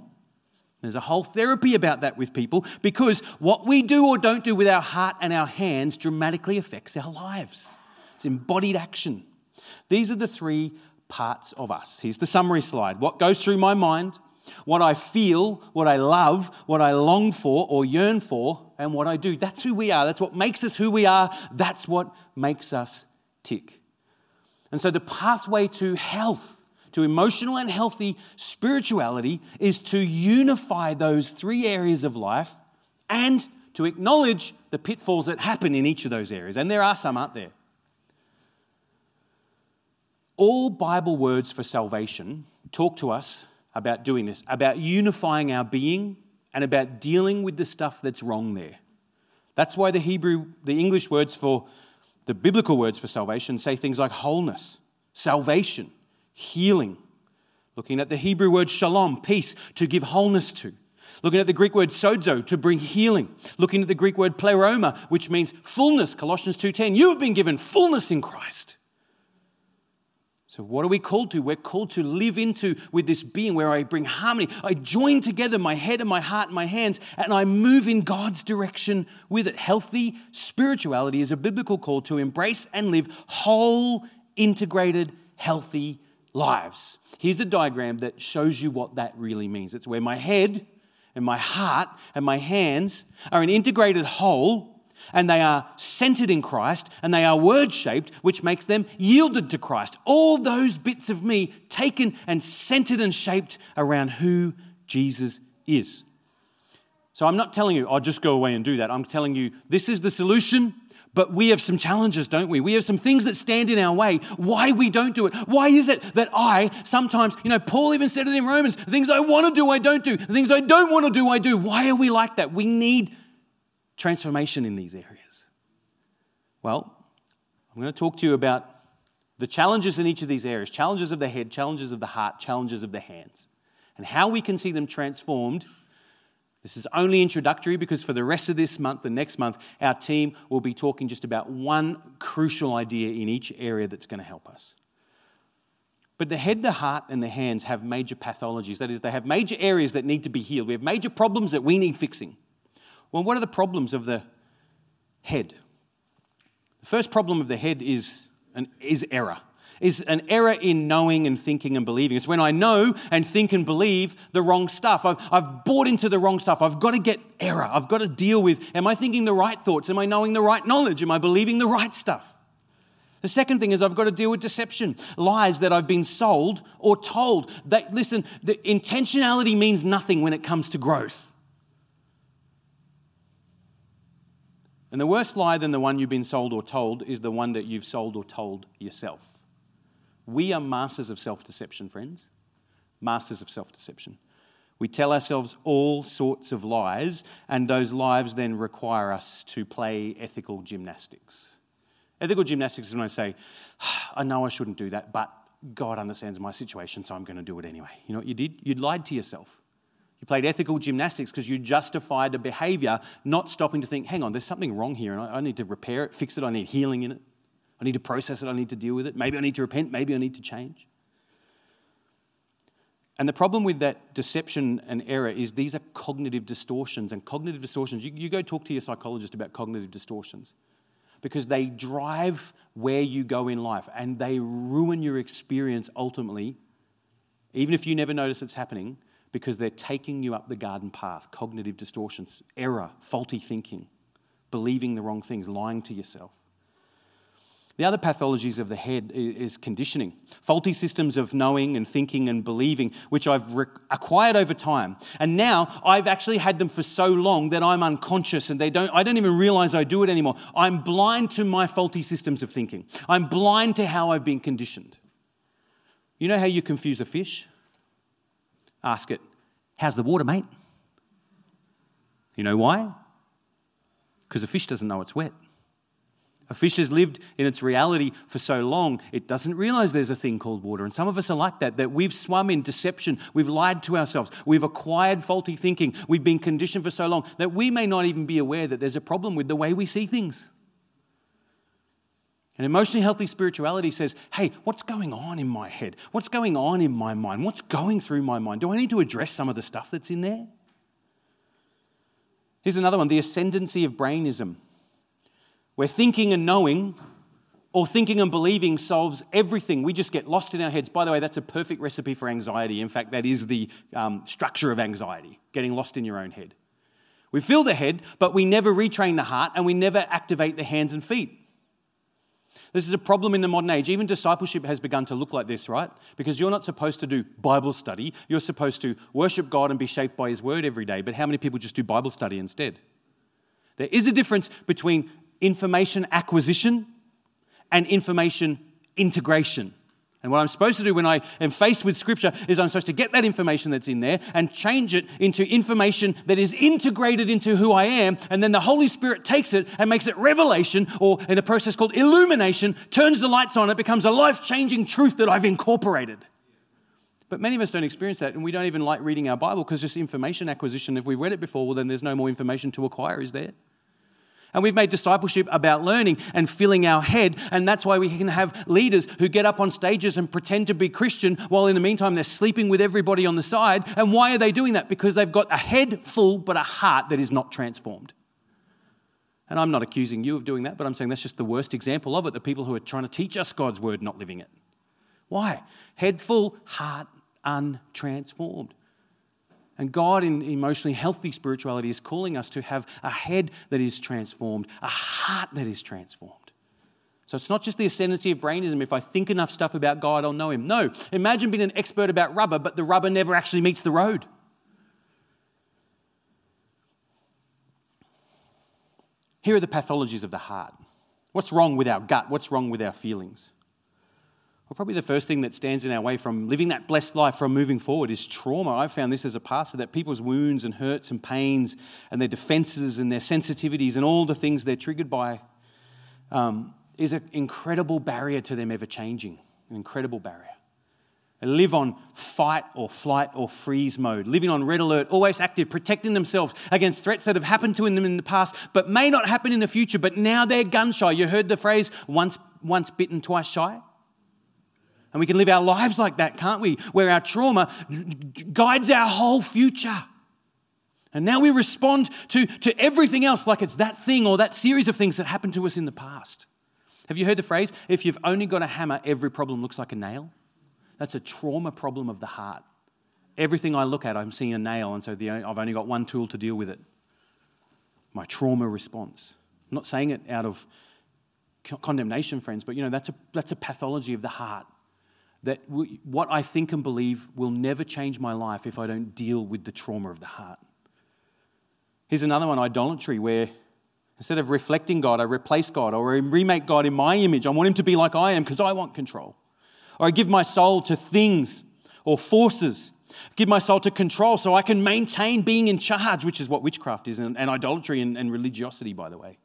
A: There's a whole therapy about that with people because what we do or don't do with our heart and our hands dramatically affects our lives. It's embodied action. These are the three parts of us. Here's the summary slide what goes through my mind, what I feel, what I love, what I long for or yearn for, and what I do. That's who we are. That's what makes us who we are. That's what makes us tick. And so the pathway to health to emotional and healthy spirituality is to unify those three areas of life and to acknowledge the pitfalls that happen in each of those areas. And there are some, aren't there? All Bible words for salvation talk to us about doing this, about unifying our being and about dealing with the stuff that's wrong there. That's why the Hebrew, the English words for the biblical words for salvation say things like wholeness, salvation, healing. Looking at the Hebrew word shalom, peace, to give wholeness to. Looking at the Greek word sozo, to bring healing. Looking at the Greek word pleroma, which means fullness, Colossians 2.10. You have been given fullness in Christ. So, what are we called to? We're called to live into with this being where I bring harmony. I join together my head and my heart and my hands, and I move in God's direction with it. Healthy spirituality is a biblical call to embrace and live whole, integrated, healthy lives. Here's a diagram that shows you what that really means. It's where my head and my heart and my hands are an integrated whole and they are centered in Christ and they are word shaped, which makes them yielded to Christ. All those bits of me taken and centered and shaped around who Jesus is. So I'm not telling you, I'll oh, just go away and do that. I'm telling you, this is the solution. But we have some challenges, don't we? We have some things that stand in our way. Why we don't do it? Why is it that I sometimes, you know, Paul even said it in Romans things I want to do, I don't do. Things I don't want to do, I do. Why are we like that? We need transformation in these areas? Well, I'm going to talk to you about the challenges in each of these areas challenges of the head, challenges of the heart, challenges of the hands, and how we can see them transformed. This is only introductory because for the rest of this month, the next month, our team will be talking just about one crucial idea in each area that's going to help us. But the head, the heart, and the hands have major pathologies. That is, they have major areas that need to be healed. We have major problems that we need fixing. Well, what are the problems of the head? The first problem of the head is, an, is error. Is an error in knowing and thinking and believing. It's when I know and think and believe the wrong stuff. I've, I've bought into the wrong stuff. I've got to get error. I've got to deal with am I thinking the right thoughts? Am I knowing the right knowledge? Am I believing the right stuff? The second thing is I've got to deal with deception, lies that I've been sold or told. That, listen, the intentionality means nothing when it comes to growth. And the worst lie than the one you've been sold or told is the one that you've sold or told yourself. We are masters of self deception, friends. Masters of self deception. We tell ourselves all sorts of lies, and those lives then require us to play ethical gymnastics. Ethical gymnastics is when I say, ah, I know I shouldn't do that, but God understands my situation, so I'm going to do it anyway. You know what you did? You lied to yourself. You played ethical gymnastics because you justified a behavior, not stopping to think, hang on, there's something wrong here, and I need to repair it, fix it, I need healing in it. I need to process it, I need to deal with it. Maybe I need to repent, maybe I need to change. And the problem with that deception and error is these are cognitive distortions. And cognitive distortions, you, you, go talk to your psychologist about cognitive distortions because they drive where you go in life and they ruin your experience ultimately, even if you never notice it's happening because they're taking you up the garden path cognitive distortions, error, faulty thinking, believing the wrong things, lying to yourself. The other pathologies of the head is conditioning, faulty systems of knowing and thinking and believing, which I've acquired over time. And now I've actually had them for so long that I'm unconscious and they don't, I don't even realize I do it anymore. I'm blind to my faulty systems of thinking, I'm blind to how I've been conditioned. You know how you confuse a fish? Ask it, How's the water, mate? You know why? Because a fish doesn't know it's wet. A fish has lived in its reality for so long, it doesn't realize there's a thing called water. And some of us are like that, that we've swum in deception, we've lied to ourselves, we've acquired faulty thinking, we've been conditioned for so long that we may not even be aware that there's a problem with the way we see things. And emotionally healthy spirituality says, hey, what's going on in my head? What's going on in my mind? What's going through my mind? Do I need to address some of the stuff that's in there? Here's another one the ascendancy of brainism, where thinking and knowing or thinking and believing solves everything. We just get lost in our heads. By the way, that's a perfect recipe for anxiety. In fact, that is the um, structure of anxiety getting lost in your own head. We fill the head, but we never retrain the heart and we never activate the hands and feet. This is a problem in the modern age. Even discipleship has begun to look like this, right? Because you're not supposed to do Bible study. You're supposed to worship God and be shaped by His word every day. But how many people just do Bible study instead? There is a difference between information acquisition and information integration. And what I'm supposed to do when I am faced with Scripture is I'm supposed to get that information that's in there and change it into information that is integrated into who I am. And then the Holy Spirit takes it and makes it revelation, or in a process called illumination, turns the lights on. It becomes a life changing truth that I've incorporated. But many of us don't experience that, and we don't even like reading our Bible because just information acquisition. If we've read it before, well, then there's no more information to acquire, is there? And we've made discipleship about learning and filling our head. And that's why we can have leaders who get up on stages and pretend to be Christian while in the meantime they're sleeping with everybody on the side. And why are they doing that? Because they've got a head full but a heart that is not transformed. And I'm not accusing you of doing that, but I'm saying that's just the worst example of it the people who are trying to teach us God's word, not living it. Why? Head full, heart untransformed. And God, in emotionally healthy spirituality, is calling us to have a head that is transformed, a heart that is transformed. So it's not just the ascendancy of brainism. If I think enough stuff about God, I'll know Him. No. Imagine being an expert about rubber, but the rubber never actually meets the road. Here are the pathologies of the heart. What's wrong with our gut? What's wrong with our feelings? Well, probably the first thing that stands in our way from living that blessed life, from moving forward, is trauma. I found this as a pastor that people's wounds and hurts and pains and their defenses and their sensitivities and all the things they're triggered by um, is an incredible barrier to them ever changing. An incredible barrier. They live on fight or flight or freeze mode, living on red alert, always active, protecting themselves against threats that have happened to them in the past, but may not happen in the future. But now they're gun shy. You heard the phrase once, once bitten, twice shy? And we can live our lives like that, can't we? Where our trauma guides our whole future. And now we respond to, to everything else like it's that thing or that series of things that happened to us in the past. Have you heard the phrase, if you've only got a hammer, every problem looks like a nail? That's a trauma problem of the heart. Everything I look at, I'm seeing a nail, and so the, I've only got one tool to deal with it my trauma response. I'm not saying it out of condemnation, friends, but you know, that's a, that's a pathology of the heart that what I think and believe will never change my life if I don't deal with the trauma of the heart. Here's another one idolatry, where instead of reflecting God, I replace God or remake God in my image. I want Him to be like I am because I want control. Or I give my soul to things or forces, give my soul to control so I can maintain being in charge, which is what witchcraft is, and, and idolatry and, and religiosity, by the way.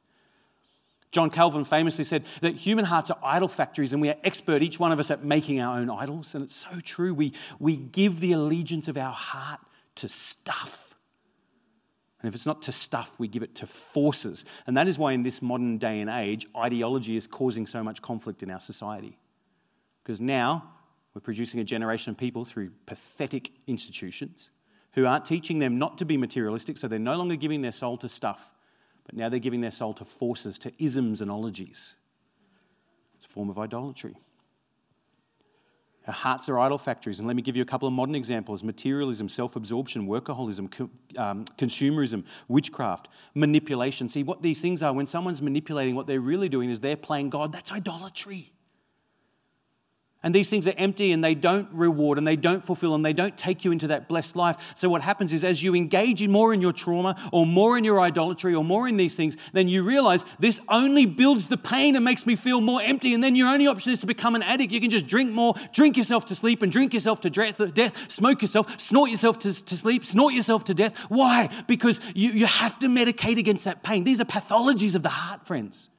A: John Calvin famously said that human hearts are idol factories and we are expert, each one of us, at making our own idols. And it's so true. We, we give the allegiance of our heart to stuff. And if it's not to stuff, we give it to forces. And that is why, in this modern day and age, ideology is causing so much conflict in our society. Because now we're producing a generation of people through pathetic institutions who aren't teaching them not to be materialistic, so they're no longer giving their soul to stuff but now they're giving their soul to forces, to isms and ologies. It's a form of idolatry. Our hearts are idol factories. And let me give you a couple of modern examples materialism, self absorption, workaholism, co- um, consumerism, witchcraft, manipulation. See, what these things are, when someone's manipulating, what they're really doing is they're playing God. That's idolatry. And these things are empty and they don't reward and they don't fulfill and they don't take you into that blessed life. So, what happens is, as you engage in more in your trauma or more in your idolatry or more in these things, then you realize this only builds the pain and makes me feel more empty. And then your only option is to become an addict. You can just drink more, drink yourself to sleep, and drink yourself to death, smoke yourself, snort yourself to, to sleep, snort yourself to death. Why? Because you, you have to medicate against that pain. These are pathologies of the heart, friends.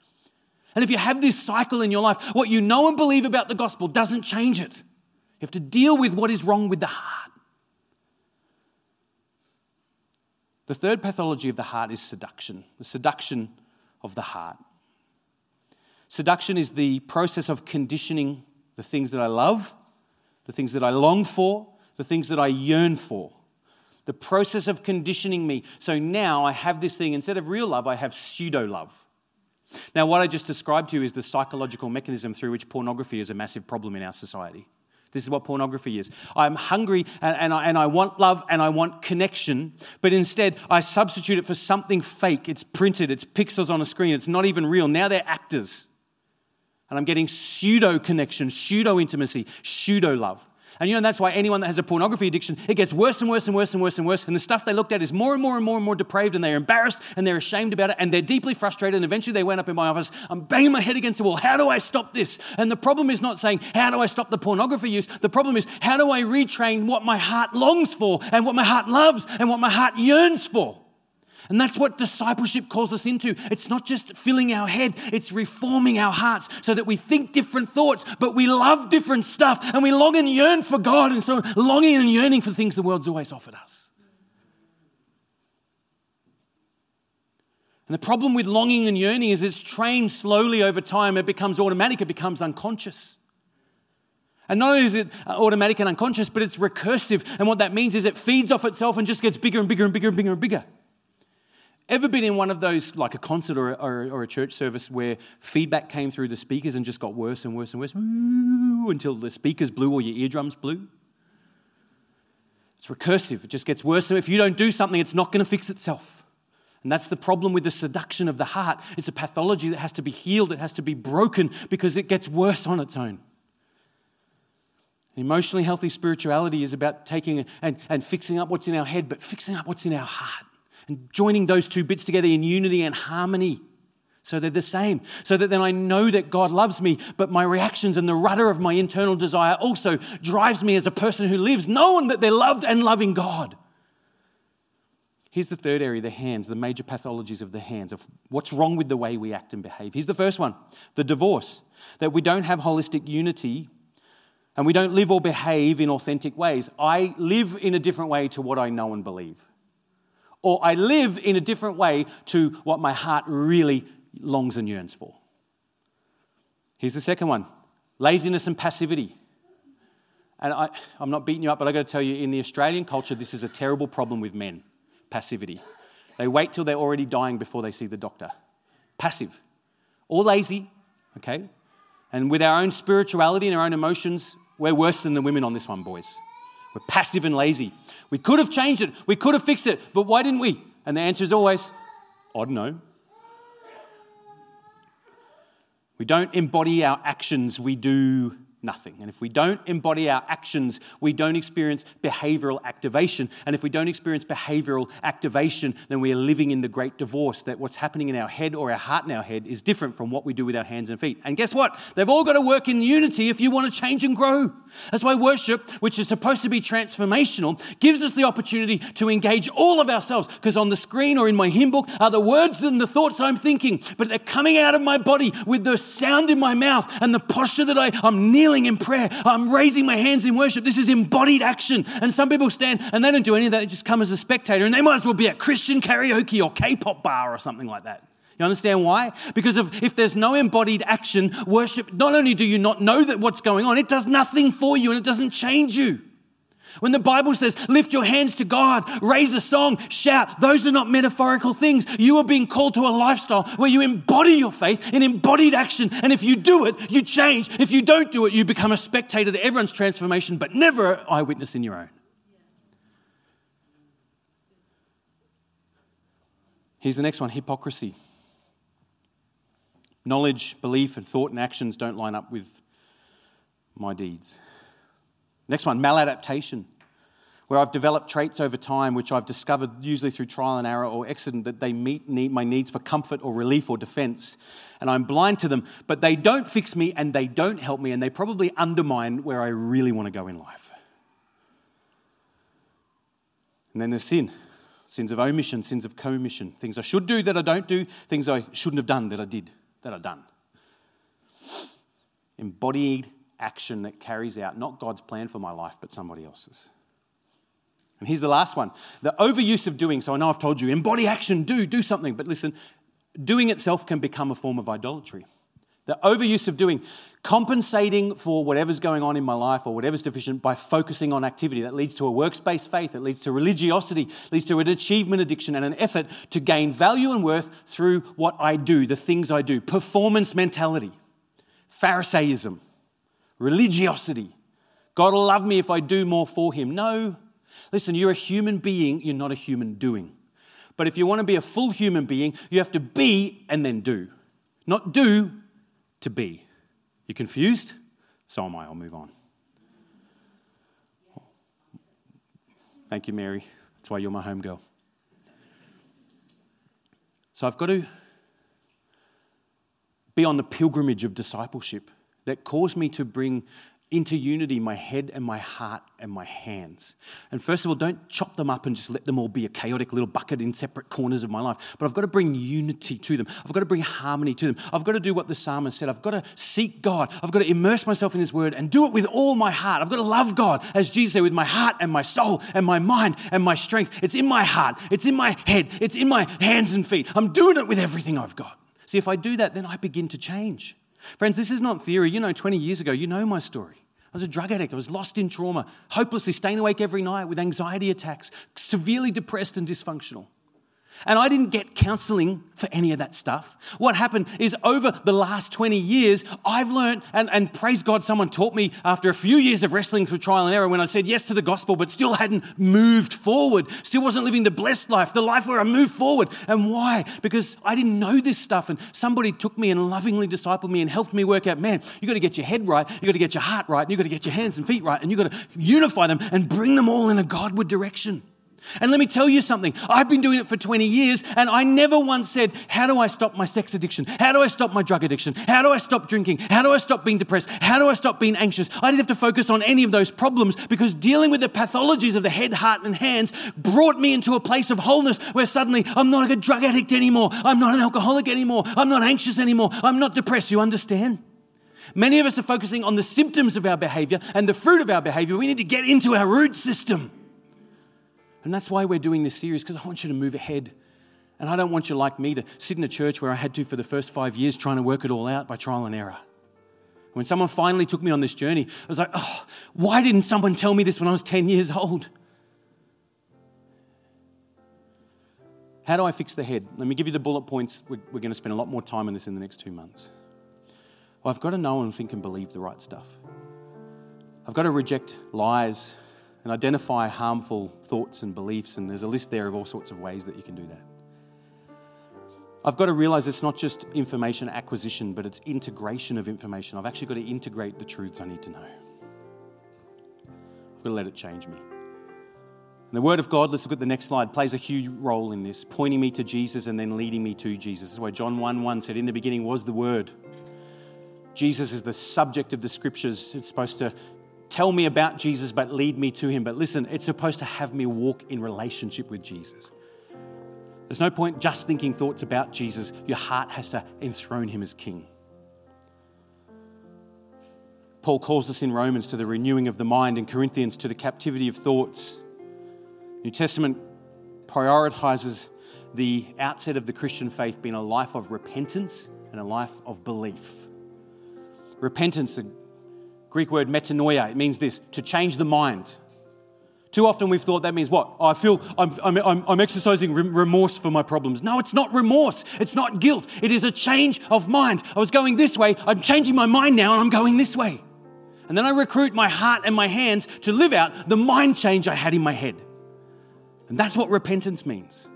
A: And if you have this cycle in your life, what you know and believe about the gospel doesn't change it. You have to deal with what is wrong with the heart. The third pathology of the heart is seduction, the seduction of the heart. Seduction is the process of conditioning the things that I love, the things that I long for, the things that I yearn for. The process of conditioning me. So now I have this thing, instead of real love, I have pseudo love. Now, what I just described to you is the psychological mechanism through which pornography is a massive problem in our society. This is what pornography is. I'm hungry and, and, I, and I want love and I want connection, but instead I substitute it for something fake. It's printed, it's pixels on a screen, it's not even real. Now they're actors. And I'm getting pseudo connection, pseudo intimacy, pseudo love. And you know, that's why anyone that has a pornography addiction, it gets worse and worse and worse and worse and worse. And the stuff they looked at is more and more and more and more depraved, and they're embarrassed and they're ashamed about it, and they're deeply frustrated. And eventually they went up in my office, I'm banging my head against the wall. How do I stop this? And the problem is not saying, How do I stop the pornography use? The problem is, How do I retrain what my heart longs for and what my heart loves and what my heart yearns for? And that's what discipleship calls us into. It's not just filling our head, it's reforming our hearts so that we think different thoughts, but we love different stuff and we long and yearn for God and so longing and yearning for things the world's always offered us. And the problem with longing and yearning is it's trained slowly over time, it becomes automatic, it becomes unconscious. And not only is it uh, automatic and unconscious, but it's recursive. And what that means is it feeds off itself and just gets bigger and bigger and bigger and bigger and bigger. Ever been in one of those, like a concert or, or, a church service, where feedback came through the speakers and just got worse and worse and worse until the speakers blew or your eardrums blew? It's recursive. It just gets worse. And if you don't do something, it's not going to fix itself. And that's the problem with the seduction of the heart. It's a pathology that has to be healed, it has to be broken because it gets worse on its own. Emotionally healthy spirituality is about taking and, and fixing up what's in our head, but fixing up what's in our heart and joining those two bits together in unity and harmony. So they're the same. So that then I know that God loves me, but my reactions and the rudder of my internal desire also drives me as a person who lives, knowing that they're loved and loving God. Here's the third area the hands, the major pathologies of the hands, of what's wrong with the way we act and behave. Here's the first one the divorce, that we don't have holistic unity and we don't live or behave in authentic ways. I live in a different way to what I know and believe or I live in a different way to what my heart really longs and yearns for. Here's the second one laziness and passivity. And I, am not beating you up, but I've got to tell you, in the Australian culture, this is a terrible problem with men passivity. They wait till they're already dying before they see the doctor. Passive. Or lazy, okay? And with our own spirituality and our own emotions, we're worse than the women on this one, boys. We're passive and lazy. We could have changed it, we could have fixed it, but why didn't we? And the answer is always, I don't know. We don't embody our actions, we do nothing. And if we don't embody our actions, we don't experience behavioral activation. And if we don't experience behavioral activation, then we are living in the great divorce that what's happening in our head or our heart in our head is different from what we do with our hands and feet. And guess what? They've all got to work in unity if you want to change and grow. That's why worship, which is supposed to be transformational, gives us the opportunity to engage all of ourselves. Because on the screen or in my hymn book are the words and the thoughts I'm thinking, but they're coming out of my body with the sound in my mouth and the posture that I, I'm kneeling kneeling in prayer. I'm raising my hands in worship. This is embodied action. And some people stand and they don't do any of that. They just come as a spectator. And they might as well be at Christian karaoke or K pop bar or something like that. You understand why? Because if, if there's no embodied action, worship, not only do you not know that what's going on, it does nothing for you and it doesn't change you. When the Bible says, lift your hands to God, raise a song, shout, those are not metaphorical things. You are being called to a lifestyle where you embody your faith in embodied action. And if you do it, you change. If you don't do it, you become a spectator to everyone's transformation, but never an eyewitness in your own. Here's the next one hypocrisy. Knowledge, belief, and thought and actions don't line up with my deeds. Next one, maladaptation, where I've developed traits over time which I've discovered usually through trial and error or accident that they meet need, my needs for comfort or relief or defense. And I'm blind to them, but they don't fix me and they don't help me and they probably undermine where I really want to go in life. And then there's sin sins of omission, sins of commission, things I should do that I don't do, things I shouldn't have done that I did, that I've done. Embodied action that carries out not God's plan for my life, but somebody else's. And here's the last one the overuse of doing. So I know I've told you, embody action, do, do something. But listen, doing itself can become a form of idolatry. The overuse of doing, compensating for whatever's going on in my life or whatever's deficient by focusing on activity. That leads to a works-based faith. It leads to religiosity, leads to an achievement addiction and an effort to gain value and worth through what I do, the things I do. Performance mentality, Pharisaism religiosity. God will love me if I do more for him. No. Listen, you're a human being, you're not a human doing. But if you want to be a full human being, you have to be and then do. Not do to be. You confused? So am I. I'll move on. Thank you, Mary. That's why you're my home girl. So I've got to be on the pilgrimage of discipleship that caused me to bring into unity my head and my heart and my hands. And first of all, don't chop them up and just let them all be a chaotic little bucket in separate corners of my life. But I've got to bring unity to them. I've got to bring harmony to them. I've got to do what the psalmist said. I've got to seek God. I've got to immerse myself in His Word and do it with all my heart. I've got to love God, as Jesus said, with my heart and my soul and my mind and my strength. It's in my heart, it's in my head, it's in my hands and feet. I'm doing it with everything I've got. See, if I do that, then I begin to change. Friends, this is not theory. You know, 20 years ago, you know my story. I was a drug addict. I was lost in trauma, hopelessly staying awake every night with anxiety attacks, severely depressed and dysfunctional. And I didn't get counseling for any of that stuff. What happened is over the last 20 years, I've learned, and, and praise God, someone taught me after a few years of wrestling through trial and error when I said yes to the gospel, but still hadn't moved forward, still wasn't living the blessed life, the life where I moved forward. And why? Because I didn't know this stuff, and somebody took me and lovingly discipled me and helped me work out man, you got to get your head right, you got to get your heart right, and you got to get your hands and feet right, and you got to unify them and bring them all in a Godward direction. And let me tell you something. I've been doing it for 20 years and I never once said, How do I stop my sex addiction? How do I stop my drug addiction? How do I stop drinking? How do I stop being depressed? How do I stop being anxious? I didn't have to focus on any of those problems because dealing with the pathologies of the head, heart, and hands brought me into a place of wholeness where suddenly I'm not a drug addict anymore. I'm not an alcoholic anymore. I'm not anxious anymore. I'm not depressed. You understand? Many of us are focusing on the symptoms of our behavior and the fruit of our behavior. We need to get into our root system. And that's why we're doing this series, because I want you to move ahead. And I don't want you, like me, to sit in a church where I had to for the first five years trying to work it all out by trial and error. When someone finally took me on this journey, I was like, oh, why didn't someone tell me this when I was 10 years old? How do I fix the head? Let me give you the bullet points. We're, we're going to spend a lot more time on this in the next two months. Well, I've got to know and think and believe the right stuff. I've got to reject lies and identify harmful thoughts and beliefs. And there's a list there of all sorts of ways that you can do that. I've got to realize it's not just information acquisition, but it's integration of information. I've actually got to integrate the truths I need to know. I've got to let it change me. And the Word of God, let's look at the next slide, plays a huge role in this, pointing me to Jesus and then leading me to Jesus. This is why John 1 1 said, In the beginning was the Word. Jesus is the subject of the scriptures. It's supposed to tell me about Jesus, but lead me to him. But listen, it's supposed to have me walk in relationship with Jesus. There's no point just thinking thoughts about Jesus. Your heart has to enthrone him as king. Paul calls us in Romans to the renewing of the mind, in Corinthians to the captivity of thoughts. New Testament prioritizes the outset of the Christian faith being a life of repentance and a life of belief. Repentance, Greek word metanoia, it means this to change the mind. Too often we've thought that means what? Oh, I feel I'm, I'm, I'm, exercising remorse for my problems. No, it's not remorse. It's not guilt. It is a change of mind. I was going this way. I'm changing my mind now and I'm going this way. And then I recruit my heart and my hands to live out the mind change I had in my head. And that's what repentance means.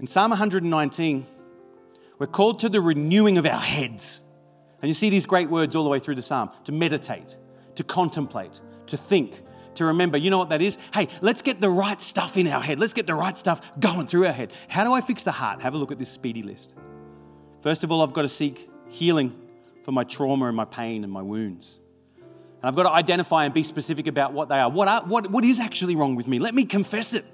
A: In Psalm 119, we're called to the renewing of our heads. And you see these great words all the way through the psalm to meditate, to contemplate, to think, to remember. You know what that is? Hey, let's get the right stuff in our head. Let's get the right stuff going through our head. How do I fix the heart? Have a look at this speedy list. First of all, I've got to seek healing for my trauma and my pain and my wounds. And I've got to identify and be specific about what they are. What, are, what, what is actually wrong with me? Let me confess it.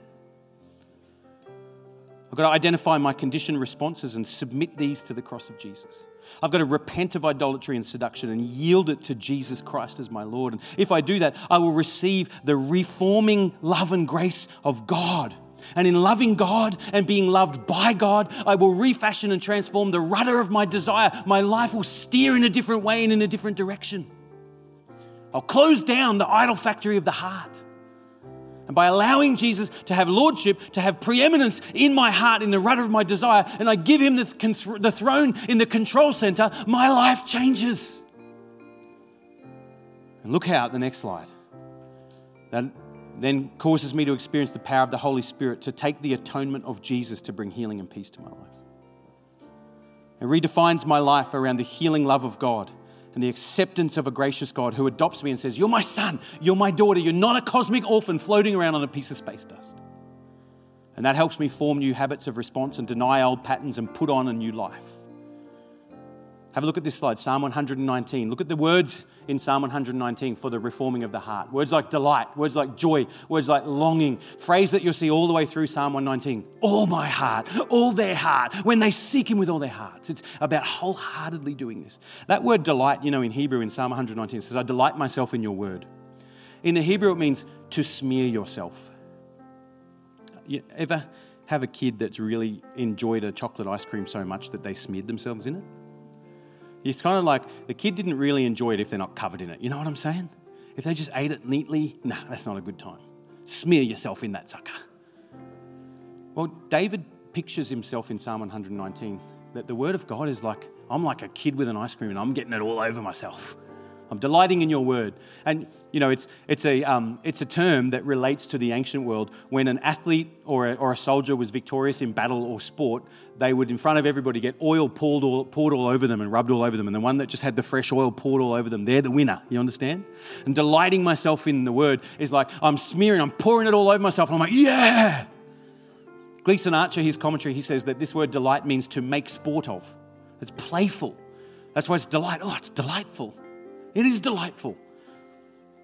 A: I've got to identify my conditioned responses and submit these to the cross of Jesus. I've got to repent of idolatry and seduction and yield it to Jesus Christ as my Lord. And if I do that, I will receive the reforming love and grace of God. And in loving God and being loved by God, I will refashion and transform the rudder of my desire. My life will steer in a different way and in a different direction. I'll close down the idol factory of the heart. And by allowing Jesus to have lordship, to have preeminence in my heart, in the rudder of my desire, and I give him the, the throne in the control center, my life changes. And look how the next slide. That then causes me to experience the power of the Holy Spirit to take the atonement of Jesus to bring healing and peace to my life. It redefines my life around the healing love of God and the acceptance of a gracious God who adopts me and says, You're my son, you're my daughter, you're not a cosmic orphan floating around on a piece of space dust. And that helps me form new habits of response and deny old patterns and put on a new life. Have a look at this slide, Psalm 119. Look at the words in Psalm 119 for the reforming of the heart. Words like delight, words like joy, words like longing. Phrase that you'll see all the way through Psalm 119. All my heart, all their heart, when they seek Him with all their hearts. It's about wholeheartedly doing this. That word delight, you know, in Hebrew in Psalm 119 says, I delight myself in your word. In the Hebrew, it means to smear yourself. You ever have a kid that's really enjoyed a chocolate ice cream so much that they smeared themselves in it? It's kind of like the kid didn't really enjoy it if they're not covered in it. You know what I'm saying? If they just ate it neatly, nah, that's not a good time. Smear yourself in that sucker. Well, David pictures himself in Psalm 119 that the word of God is like, I'm like a kid with an ice cream and I'm getting it all over myself. I'm delighting in your word. And, you know, it's, it's, a, um, it's a term that relates to the ancient world. When an athlete or a, or a soldier was victorious in battle or sport, they would, in front of everybody, get oil poured all, poured all over them and rubbed all over them. And the one that just had the fresh oil poured all over them, they're the winner. You understand? And delighting myself in the word is like, I'm smearing, I'm pouring it all over myself. And I'm like, yeah! Gleason Archer, his commentary, he says that this word delight means to make sport of. It's playful. That's why it's delight. Oh, it's delightful. It is delightful.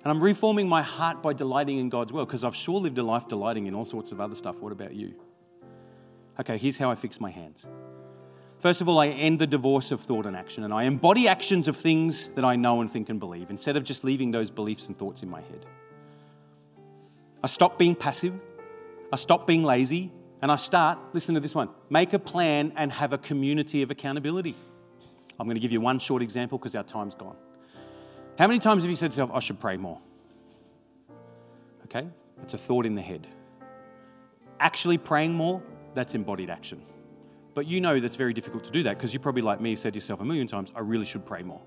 A: And I'm reforming my heart by delighting in God's will because I've sure lived a life delighting in all sorts of other stuff. What about you? Okay, here's how I fix my hands. First of all, I end the divorce of thought and action, and I embody actions of things that I know and think and believe instead of just leaving those beliefs and thoughts in my head. I stop being passive, I stop being lazy, and I start, listen to this one, make a plan and have a community of accountability. I'm going to give you one short example because our time's gone. How many times have you said to yourself, I should pray more? Okay, that's a thought in the head. Actually praying more, that's embodied action. But you know that's very difficult to do that because you probably, like me, said to yourself a million times, I really should pray more.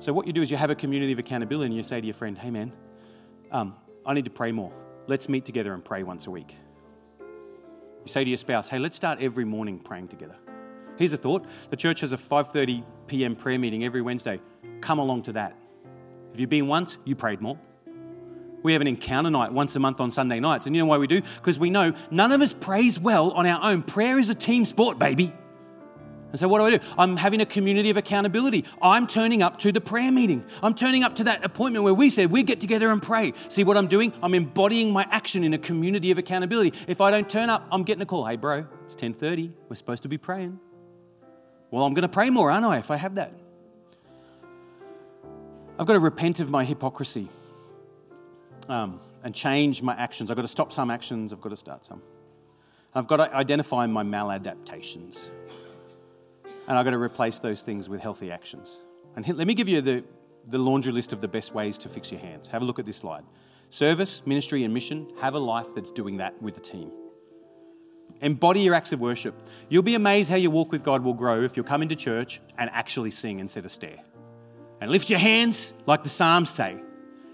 A: So, what you do is you have a community of accountability and you say to your friend, hey man, um, I need to pray more. Let's meet together and pray once a week. You say to your spouse, hey, let's start every morning praying together. Here's a thought. The church has a 5:30 p.m. prayer meeting every Wednesday come along to that. If you've been once, you prayed more. We have an encounter night once a month on Sunday nights. And you know why we do? Because we know none of us prays well on our own. Prayer is a team sport, baby. And so, what do I do? I'm having a community of accountability. I'm turning up to the prayer meeting. I'm turning up to that appointment where we said we get together and pray. See what I'm doing? I'm embodying my action in a community of accountability. If I don't turn up, I'm getting a call. Hey, bro, it's 10:30. We're supposed to be praying. Well, I'm going to pray more, aren't I? If I have that. I've got to repent of my hypocrisy um, and change my actions. I've got to stop some actions, I've got to start some. I've got to identify my maladaptations. And I've got to replace those things with healthy actions. And let me give you the, the laundry list of the best ways to fix your hands. Have a look at this slide. Service, ministry, and mission. Have a life that's doing that with a team. Embody your acts of worship. You'll be amazed how your walk with God will grow if you'll come into church and actually sing instead of stare and lift your hands like the Psalms say,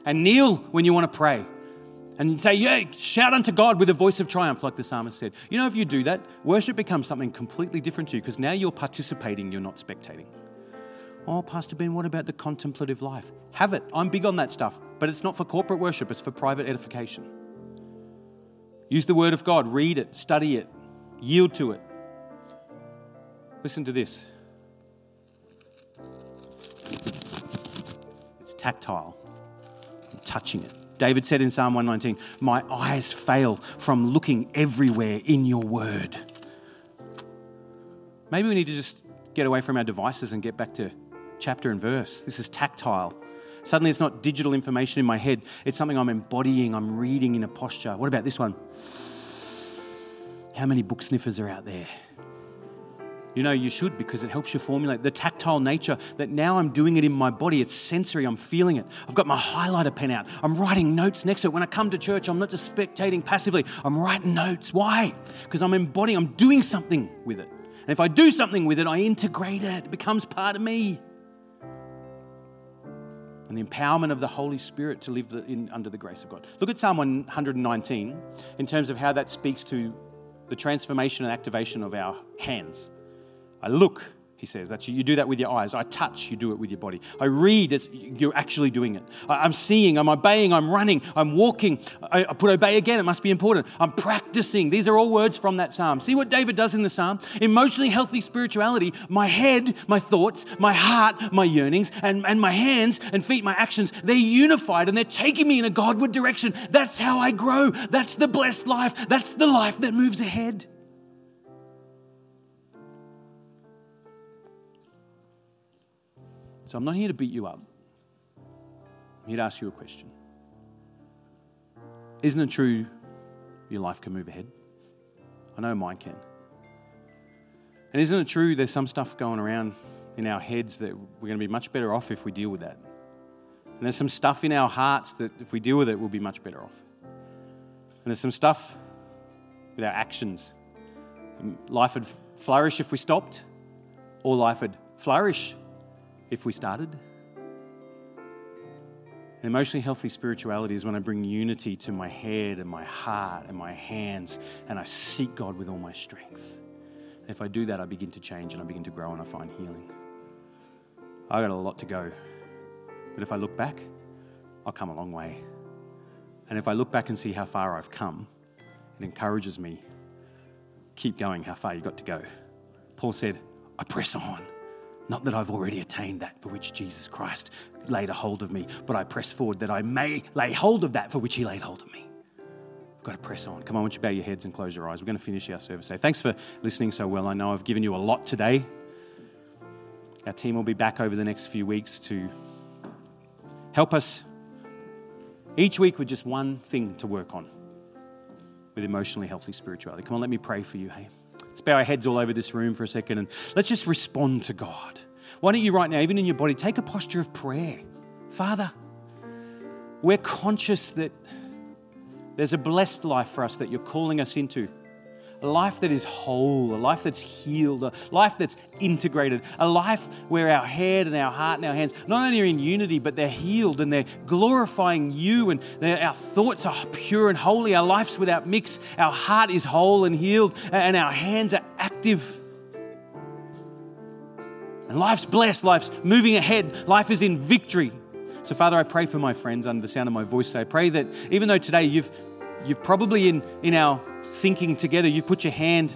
A: and kneel when you want to pray. And say, yeah, shout unto God with a voice of triumph, like the psalmist said. You know, if you do that, worship becomes something completely different to you because now you're participating, you're not spectating. Oh, Pastor Ben, what about the contemplative life? Have it. I'm big on that stuff, but it's not for corporate worship, it's for private edification. Use the Word of God, read it, study it, yield to it. Listen to this it's tactile, touching it. David said in Psalm 119, My eyes fail from looking everywhere in your word. Maybe we need to just get away from our devices and get back to chapter and verse. This is tactile. Suddenly, it's not digital information in my head, it's something I'm embodying, I'm reading in a posture. What about this one? How many book sniffers are out there? You know, you should because it helps you formulate the tactile nature that now I'm doing it in my body. It's sensory, I'm feeling it. I've got my highlighter pen out. I'm writing notes next to it. When I come to church, I'm not just spectating passively, I'm writing notes. Why? Because I'm embodying, I'm doing something with it. And if I do something with it, I integrate it, it becomes part of me. And the empowerment of the Holy Spirit to live in, under the grace of God. Look at Psalm 119 in terms of how that speaks to the transformation and activation of our hands. I look. He says. That's you do that with your eyes. I touch, you do it with your body. I read, it's, you're actually doing it. I, am seeing, I'm obeying, I'm running, I'm walking. I, I, put obey again, it must be important. I'm practicing. These are all words from that psalm. See what David does in the psalm? Emotionally healthy spirituality, my head, my thoughts, my heart, my yearnings, and, and my hands and feet, my actions, they're unified and they're taking me in a Godward direction. That's how I grow. That's the blessed life. That's the life that moves ahead. So I'm not here to beat you up. I'm here to ask you a question. Isn't it true your life can move ahead? I know mine can. And isn't it true there's some stuff going around in our heads that we're going to be much better off if we deal with that? And there's some stuff in our hearts that if we deal with it, we'll be much better off. And there's some stuff with our actions. Life would flourish if we stopped, or life would flourish if we started. Emotionally healthy spirituality is when I bring unity to my head and my heart and my hands and I seek God with all my strength. If I do that, I begin to change and I begin to grow and I find healing. I got a lot to go. But if I look back, I'll come a long way. And if I look back and see how far I've come, it encourages me. Keep going how far you got to go. Paul said, I press on. Not that I've already attained that for which Jesus Christ laid a hold of me, but I press forward that I may lay hold of that for which he laid hold of me. I've got to press on. Come on, won't you bow your heads and close your eyes? We're going to finish our service. So thanks for listening so well. I know I've given you a lot today. Our team will be back over the next few weeks to help us each week with just one thing to work on with emotionally healthy spirituality. Come on, let me pray for you, hey? Let's bow our heads all over this room for a second and let's just respond to God. Why don't you, right now, even in your body, take a posture of prayer? Father, we're conscious that there's a blessed life for us that you're calling us into a life that is whole, a life that's healed, a life that's integrated, a life where our head and our heart and our hands not only are in unity, but they're healed and they're glorifying you, and our thoughts are pure and holy, our life's without mix, our heart is whole and healed, and our hands are active. And life's blessed, life's moving ahead, life is in victory. So, Father, I pray for my friends under the sound of my voice. I pray that even though today you've, you've probably in, in our thinking together, you've put your hand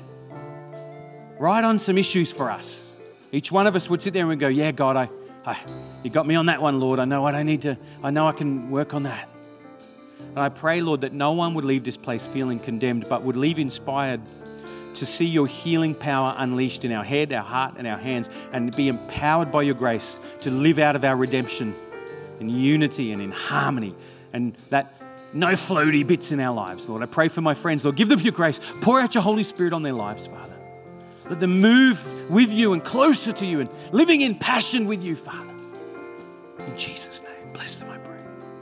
A: right on some issues for us. Each one of us would sit there and go, Yeah, God, I, I, you got me on that one, Lord. I know I don't need to, I know I can work on that. And I pray, Lord, that no one would leave this place feeling condemned, but would leave inspired to see your healing power unleashed in our head, our heart, and our hands, and be empowered by your grace to live out of our redemption in unity and in harmony. And that no floaty bits in our lives, Lord. I pray for my friends, Lord. Give them your grace. Pour out your Holy Spirit on their lives, Father. Let them move with you and closer to you and living in passion with you, Father. In Jesus' name, bless them, I